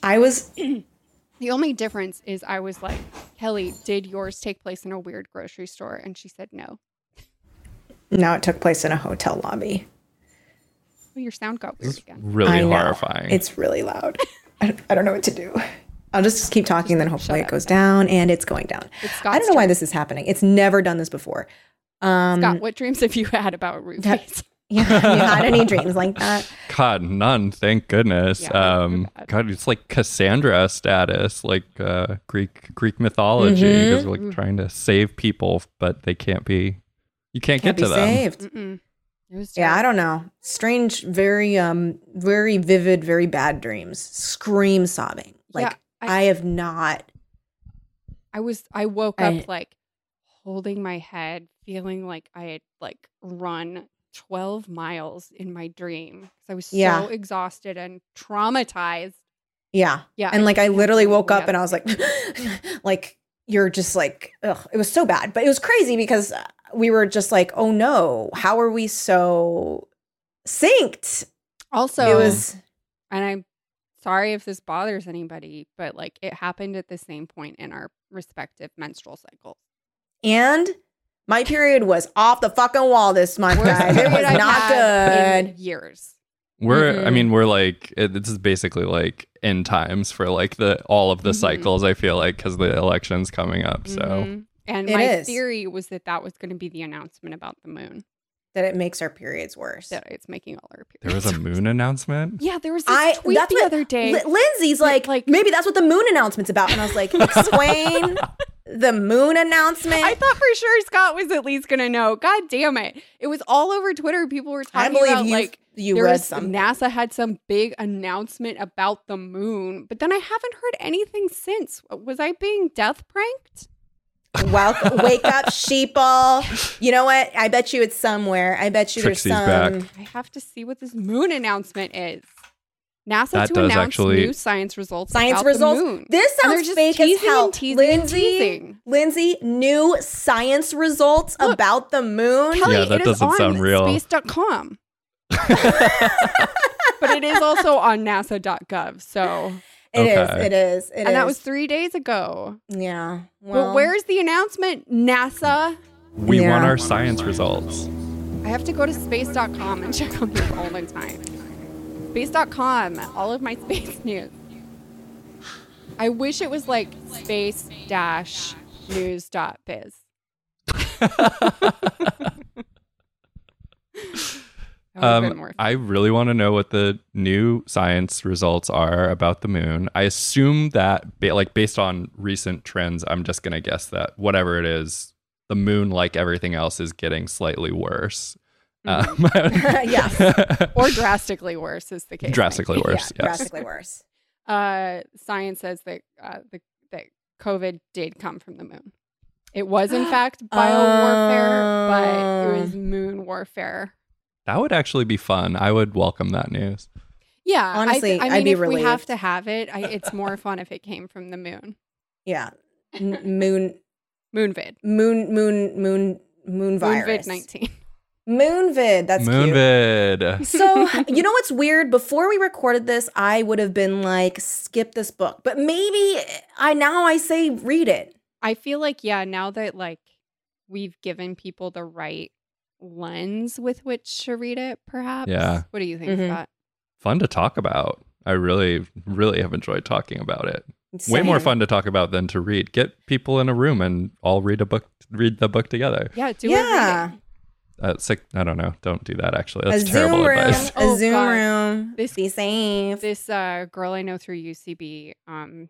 I was [clears throat] [clears throat] The only difference is I was like, Kelly, did yours take place in a weird grocery store? And she said no. now it took place in a hotel lobby. Oh, your sound got weird again. really I know. horrifying. It's really loud. I don't know what to do. I'll just keep talking, then hopefully it goes down, and it's going down. It's I don't know why this is happening. It's never done this before. Um, Scott, what dreams have you had about roofies? [laughs] yeah, have you had any dreams like that? [laughs] God, none. Thank goodness. Yeah, um. God, it's like Cassandra status, like uh, Greek Greek mythology, because like trying to save people, but they can't be. You can't, Can't get be to them. saved. Mm-mm. Yeah, I don't know. Strange, very, um, very vivid, very bad dreams. Scream sobbing. Like Yeah, I, I- have not. I was I woke I- up like holding my head, feeling like I had like run 12 miles in my dream because I was Yeah. so exhausted and traumatized. Yeah, Yeah. and like I literally woke up and I was like, [laughs] like you're just like, ugh, it was so bad, but it was crazy because uh, we were just like, oh no, how are we so synced? also it was and I'm sorry if this bothers anybody, but like it happened at the same point in our respective menstrual cycles. and my period was off the fucking wall this month, Worst guys. It was I've not had in good. years. We're, I Mhm. mean, we're like, it, this is basically like end times for like the all of the Mhm. cycles. I feel like because the election's coming up. So Mhm. and It my is. theory was that that was going to be the announcement about the moon That it makes our periods worse. that it's making all our periods. there was a moon announcement. Yeah, there was this I tweet that's the what other day. Li- Lindsay's like, like- maybe that's what the moon announcement's about, and I was like, [laughs] explain the moon announcement. I thought for sure Scott was at least gonna know. God damn it! It was all over Twitter. People were I talking believe about like you there read was something. NASA had some big announcement about the moon, but then I haven't heard anything since. Was I being death pranked? Welcome, wake up, sheeple. You know what? I bet you it's somewhere. I bet you Trixie's there's some. back. I have to see what this moon announcement is. NASA That to does announce actually- new science results. Science about results. The moon. This sounds just fake as hell. and teasing and Lindsay, teasing. Lindsay, new science results Look. about the moon. Kelly, Yeah, that it is doesn't on sound real. Space.com. [laughs] but it is also on NASA.gov. So, It is. Okay. It is. It and that was three days ago. yeah. Well, but where's the announcement? NASA. We Yeah. want our science results. I have to go to space.com and [laughs] check on this all the time. Space.com, all of my [laughs] space news. I wish it was like space dash news dot biz. [laughs] That would've been Um, I really want to know what the new science results are about the moon. I assume that, ba- like, based on recent trends, I'm just gonna guess that whatever it is, the moon, like everything else, is getting slightly worse. Mhm. Um, [laughs] [laughs] Yes. [laughs] or drastically worse is the case. drastically worse. yeah, yes. drastically worse. Uh, science says that uh, the, that COVID did come from the moon. It was in [gasps] fact biowarfare, but it was Oh. moon warfare. That would actually be fun. I would welcome that news. Yeah, I Honestly, th- I, I'd mean, be if we have to have it, I, it's more fun if it came from the moon. Yeah. N- moon, Moonvid. moon, moon, moon, moon virus. Moonvid 19. Moonvid. That's cute. Moonvid. [laughs] So, you know what's weird? Before we recorded this, I would have been like, skip this book. But maybe I now I say read it. I feel like, yeah, now that like we've given people the right lens with which to read it, perhaps. Yeah. What do you think, Mhm. Scott? Fun to talk about. I really, really have enjoyed talking about it. Way more fun to talk about than to read. Get people in a room and all read a book. Read the book together. Yeah, do Yeah. a. Uh, it's like I don't know. Don't do that. Actually, A that's terrible Zoom room. advice. A [laughs] Oh, Zoom God. room. This- Be safe. This uh, girl I know through UCB um,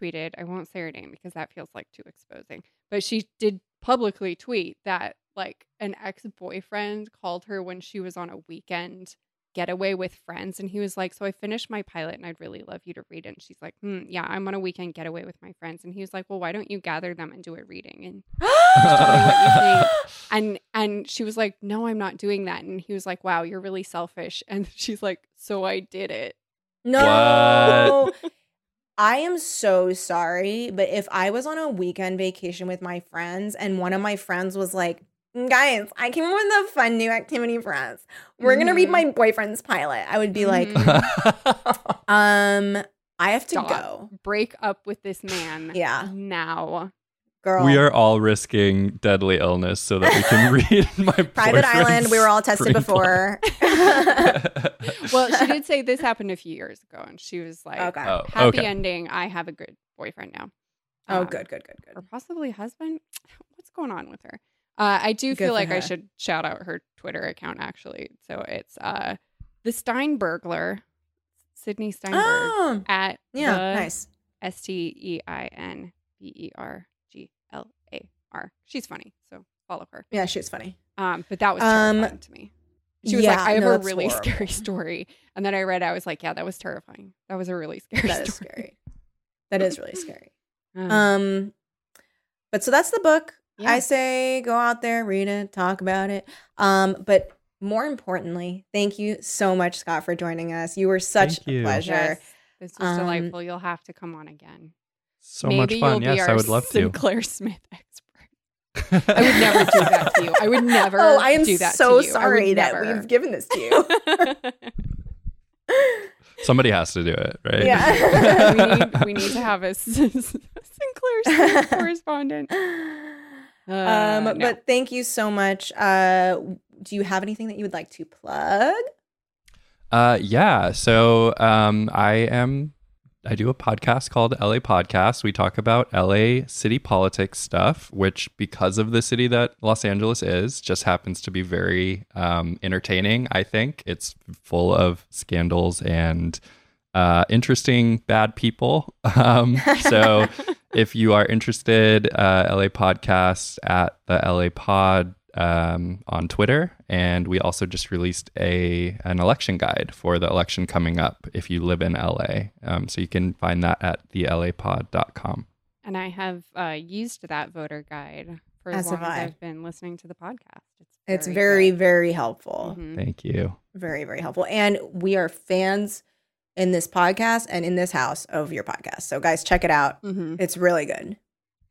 tweeted, I won't say her name because that feels like too exposing, but she did publicly tweet that like an ex boyfriend called her when she was on a weekend getaway with friends. And he was like, So I finished my pilot and I'd really love you to read it. And she's like, hmm, Yeah, I'm on a weekend getaway with my friends. And he was like, Well, why don't you gather them and do a reading? And [gasps] tell me what you think. [laughs] and and she was like no i'm not doing that and he was like wow you're really selfish [laughs] and she's like so i did it No. I am so sorry, but if I was on a weekend vacation with my friends and one of my friends was like, guys, I came up with a fun new activity for us. We're going to read Mhm. my boyfriend's pilot. I would be like, Mhm. [laughs] um, I have to Stop. go. break up with this man Yeah, now girl. we are all risking deadly illness so that we can [laughs] read my Private island. We were all tested before. [laughs] well she did say this happened a few years ago and she was like Okay. Oh, happy okay. ending i have a good boyfriend now Oh, Um, good, good, good, or good. possibly husband what's going on with her uh, i do Good feel like i should shout out her twitter account actually so it's uh the steinberglar sydney steinberg Oh, at yeah, nice. S T E I N B E R G L A R. She's funny, so follow her. Yeah, she's funny. Um, but that was Um, terrifying to me. She was like, "I have no, a really [laughs] horrible. scary story," and then I read, I was like, "Yeah, that was terrifying. That was a really [laughs] scary That is story." scary. That is really scary. [laughs] Um, Um, but so that's the book. Yeah. I say go out there, read it, talk about it. Um, but more importantly, thank you so much, Scott, for joining us. You were such Thank a you. pleasure. yes, this was Um, delightful. You'll have to come on again. so Maybe much fun. You'll be Yes, our I would love to. Sinclair Smith expert. I would never do that to you. I would never. Oh, I am do that so to you. Sorry that never. we've given this to you. [laughs] Somebody has to do it, right? Yeah. [laughs] we need we need to [laughs] have a Sinclair Smith correspondent. Uh, um, no. but thank you so much. Uh, do you have anything that you would like to plug? Uh, yeah. So um, I am. I do a podcast called LA Podcast. We talk about LA city politics stuff, which, because of the city that Los Angeles is, just happens to be very um, entertaining. I think it's full of scandals and uh, interesting bad people. [laughs] Um, so [laughs] if you are interested, uh, LA Podcast at the LA Pod um, on Twitter, and we also just released a an election guide for the election coming up. If you live in LA, um, so you can find that at the thelapod.com. and I have uh, used that voter guide for as, As long have as I. I've been listening to the podcast. It's It's very, very helpful. Mhm. Thank you. Very, very helpful. And we are fans in this podcast and in this house of your podcast. So guys, check it out. Mhm. It's really good.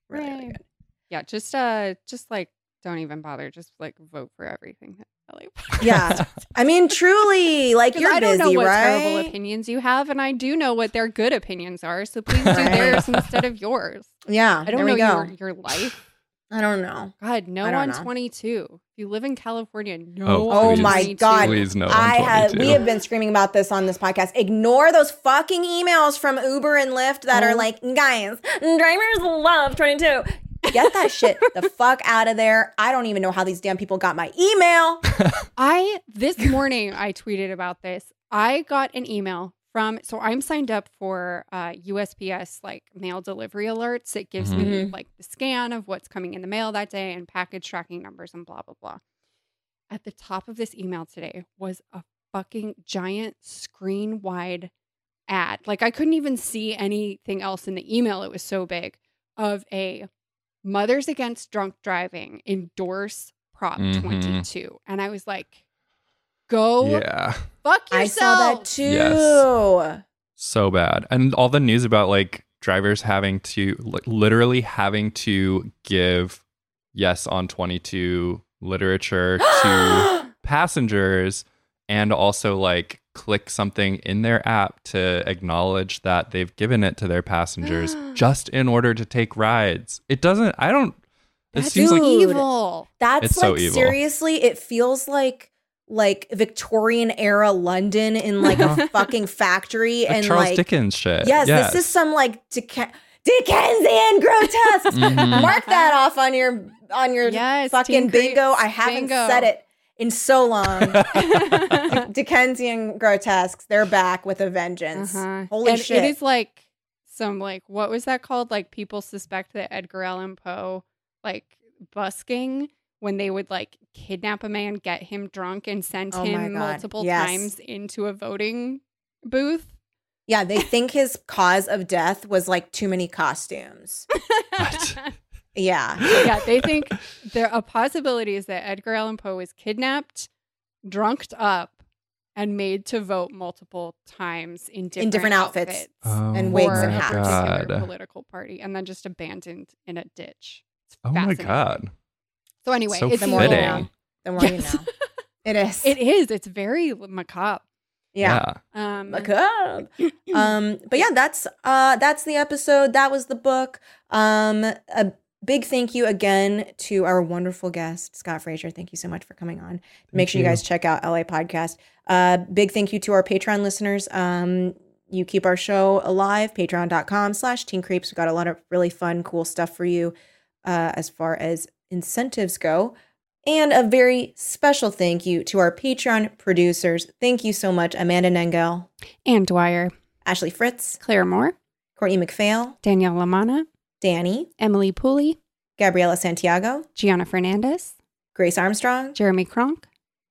Really, really good. Yeah, just uh, just like don't even bother. Just like vote for everything that Podcast [laughs] Yeah. I mean, truly, like you're I don't busy, know what right? terrible opinions you have, and I do know what their good opinions are. So please do theirs instead of yours. Yeah. I don't know your your life. [sighs] I don't know. God, no I don't on know. 22. If you live in California, no. Oh, Oh my God. Please no. on I have we have been screaming about this on this podcast. Ignore those fucking emails from Uber and Lyft that Oh. are like, guys, drivers love 22. Get that [laughs] shit the fuck out of there. I don't even know how these damn people got my email. [laughs] I this morning I tweeted about this. I got an email from so I'm signed up for uh, USPS like mail delivery alerts. It gives me Mhm. like the scan of what's coming in the mail that day and package tracking numbers and blah blah blah. At the top of this email today was a fucking giant screen wide ad. Like I couldn't even see anything else in the email. It was so big of a Mothers Against Drunk Driving endorse Prop Mhm. 22. And I was like, go Yeah. fuck yourself. I saw that too. Yes. So bad. And all the news about like drivers having to li- literally having to give yes on 22 literature [gasps] to passengers and also like click something in their app to acknowledge that they've given it to their passengers [gasps] just in order to take rides. It doesn't I don't it That's seems like evil. That's It's so like evil. seriously, it feels like like Victorian era London in like a fucking factory like and Charles like Dickens shit. yes, this is some like Dick- Dickensian grotesque. [laughs] Mhm. Mark that off on your on your Yes, fucking Teen Creeps bingo. I haven't bingo. said it in so long. [laughs] Dickensian grotesques, they're back with a vengeance. Uh-huh. Holy and shit! It is like some like what was that called? Like people suspect that Edgar Allan Poe like busking when they would like kidnap a man, get him drunk, and send Oh him multiple Yes. times into a voting booth. yeah, they think his cause of death was like too many costumes. What? Yeah. yeah, they think there a possibility is that Edgar Allan Poe was kidnapped, drunked up, and made to vote multiple times in different, different outfits. Oh And wigs and a hats. particular God. political party, and then just abandoned in a ditch. It's Oh my god. So anyway, So it's The more you fitting. know. The more Yes. you know. It is. It is. It's very macabre. yeah. Um, Macabre. [clears throat] um but yeah that's uh that's the episode that was the book um a big thank you again to our wonderful guest scott frazier thank you so much for coming on make sure you you. guys check out la podcast uh big thank you to our patreon listeners um you keep our show alive patreon.com slash teen creeps we got a lot of really fun cool stuff for you uh as far as incentives go. And a very special thank you to our patreon producers. Thank you so much amanda nengel Ann Dwyer, Ashley Fritz, Claire Moore, Courtney McPhail, Danielle Lamana, Danny, Emily Pooley, Gabriela Santiago, Gianna Fernandez, Grace Armstrong, Jeremy Kronk,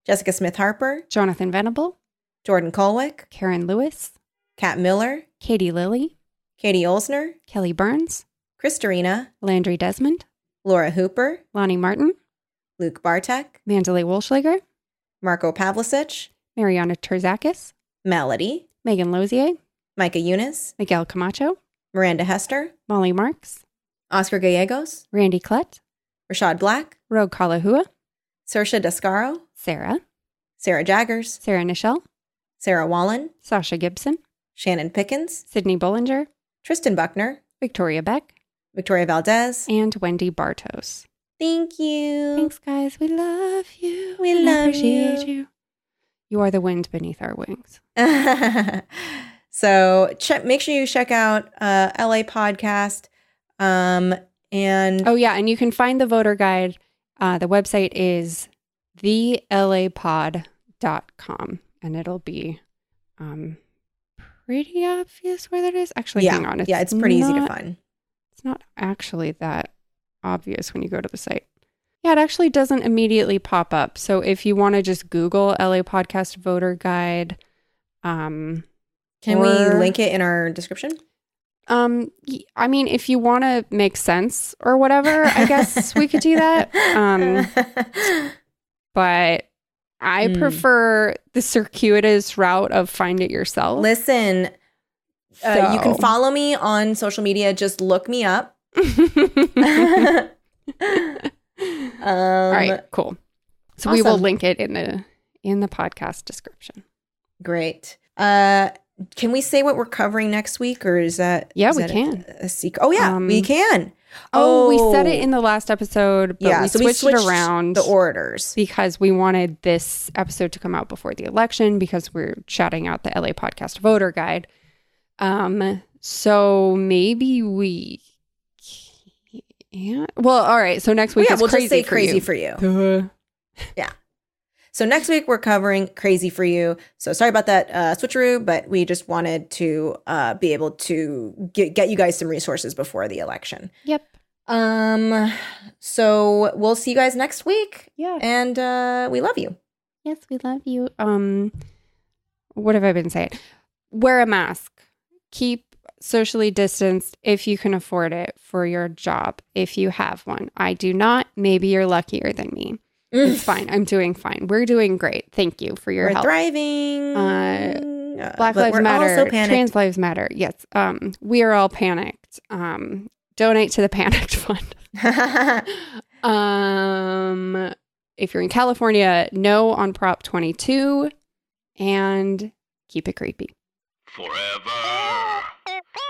Jessica Smith Harper, Jonathan Venable, Jordan Colwick, Karen Lewis, Kat Miller, Katie Lilly, Katie Olsner, Kelly Burns, Christarina, Landry Desmond, Laura Hooper, Lonnie Martin, Luke Bartek, Mandalay Wolschlager, Marco Pavlicic, Mariana Terzakis, Melody, Megan Lozier, Micah Eunice, Miguel Camacho, Miranda Hester, Molly Marks, Oscar Gallegos, Randy Klett, Rashad Black, Rogue Kalahua, Saoirse Descaro, Sarah, Sarah Jaggers, Sarah Nichelle, Sarah Wallen, Sasha Gibson, Shannon Pickens, Sydney Bollinger, Tristan Buckner, Victoria Beck, Victoria Valdez. and Wendy Bartos. Thank you. Thanks, guys. We love you. We and love appreciate you. you. You are the wind beneath our wings. [laughs] so check make sure you check out uh LA podcast. Um and Oh, yeah. And you can find the voter guide. Uh, the website is thelapod.com and it'll be um, pretty obvious where that is. Actually, yeah, hang on. yeah, it's pretty easy to find. It's not actually that obvious when you go to the site. Yeah, it actually doesn't immediately pop up. So if you want to just Google LA Podcast Voter Guide, um, Can we link it in our description? um, I mean, if you want to make sense or whatever, I guess [laughs] we could do that. Um, [laughs] but I Hmm. prefer the circuitous route of find it yourself. Listen, uh, you can follow me on social media. Just look me up. [laughs] um, All right, cool. So we will link it in the in the podcast description. Great. Uh, can we say what we're covering next week, or is that Yeah, is we that can. A, secret? Oh yeah, we Um, can. Oh, we said it in the last episode, but yeah. we so switched, we switched it around the orders. because we wanted this episode to come out before the election because we're shouting out the LA podcast voter guide. Um, so maybe we Yeah. Well, all right. So next Well, week yeah, is we'll crazy just say for crazy you. for you. Yeah. So next week we're covering crazy for you. So sorry about that uh, switcheroo, but we just wanted to uh, be able to get, get you guys some resources before the election. Yep. Um. So we'll see you guys next week, Yeah. and uh, we love you. Yes, we love you. Um, what have I been saying? Wear a mask. Keep socially distanced if you can afford it for your job. If you have one, I do not. Maybe you're luckier than me. It's [laughs] fine. I'm doing fine. We're doing great. Thank you for your we're help. thriving. Uh, Uh, Black but Lives Matter. Trans Lives Matter. Yes. Um, we are all panicked. Um, donate to the [laughs] Panicked Fund. [laughs] um, if you're in California, no on Prop 22, and keep it creepy. Forever.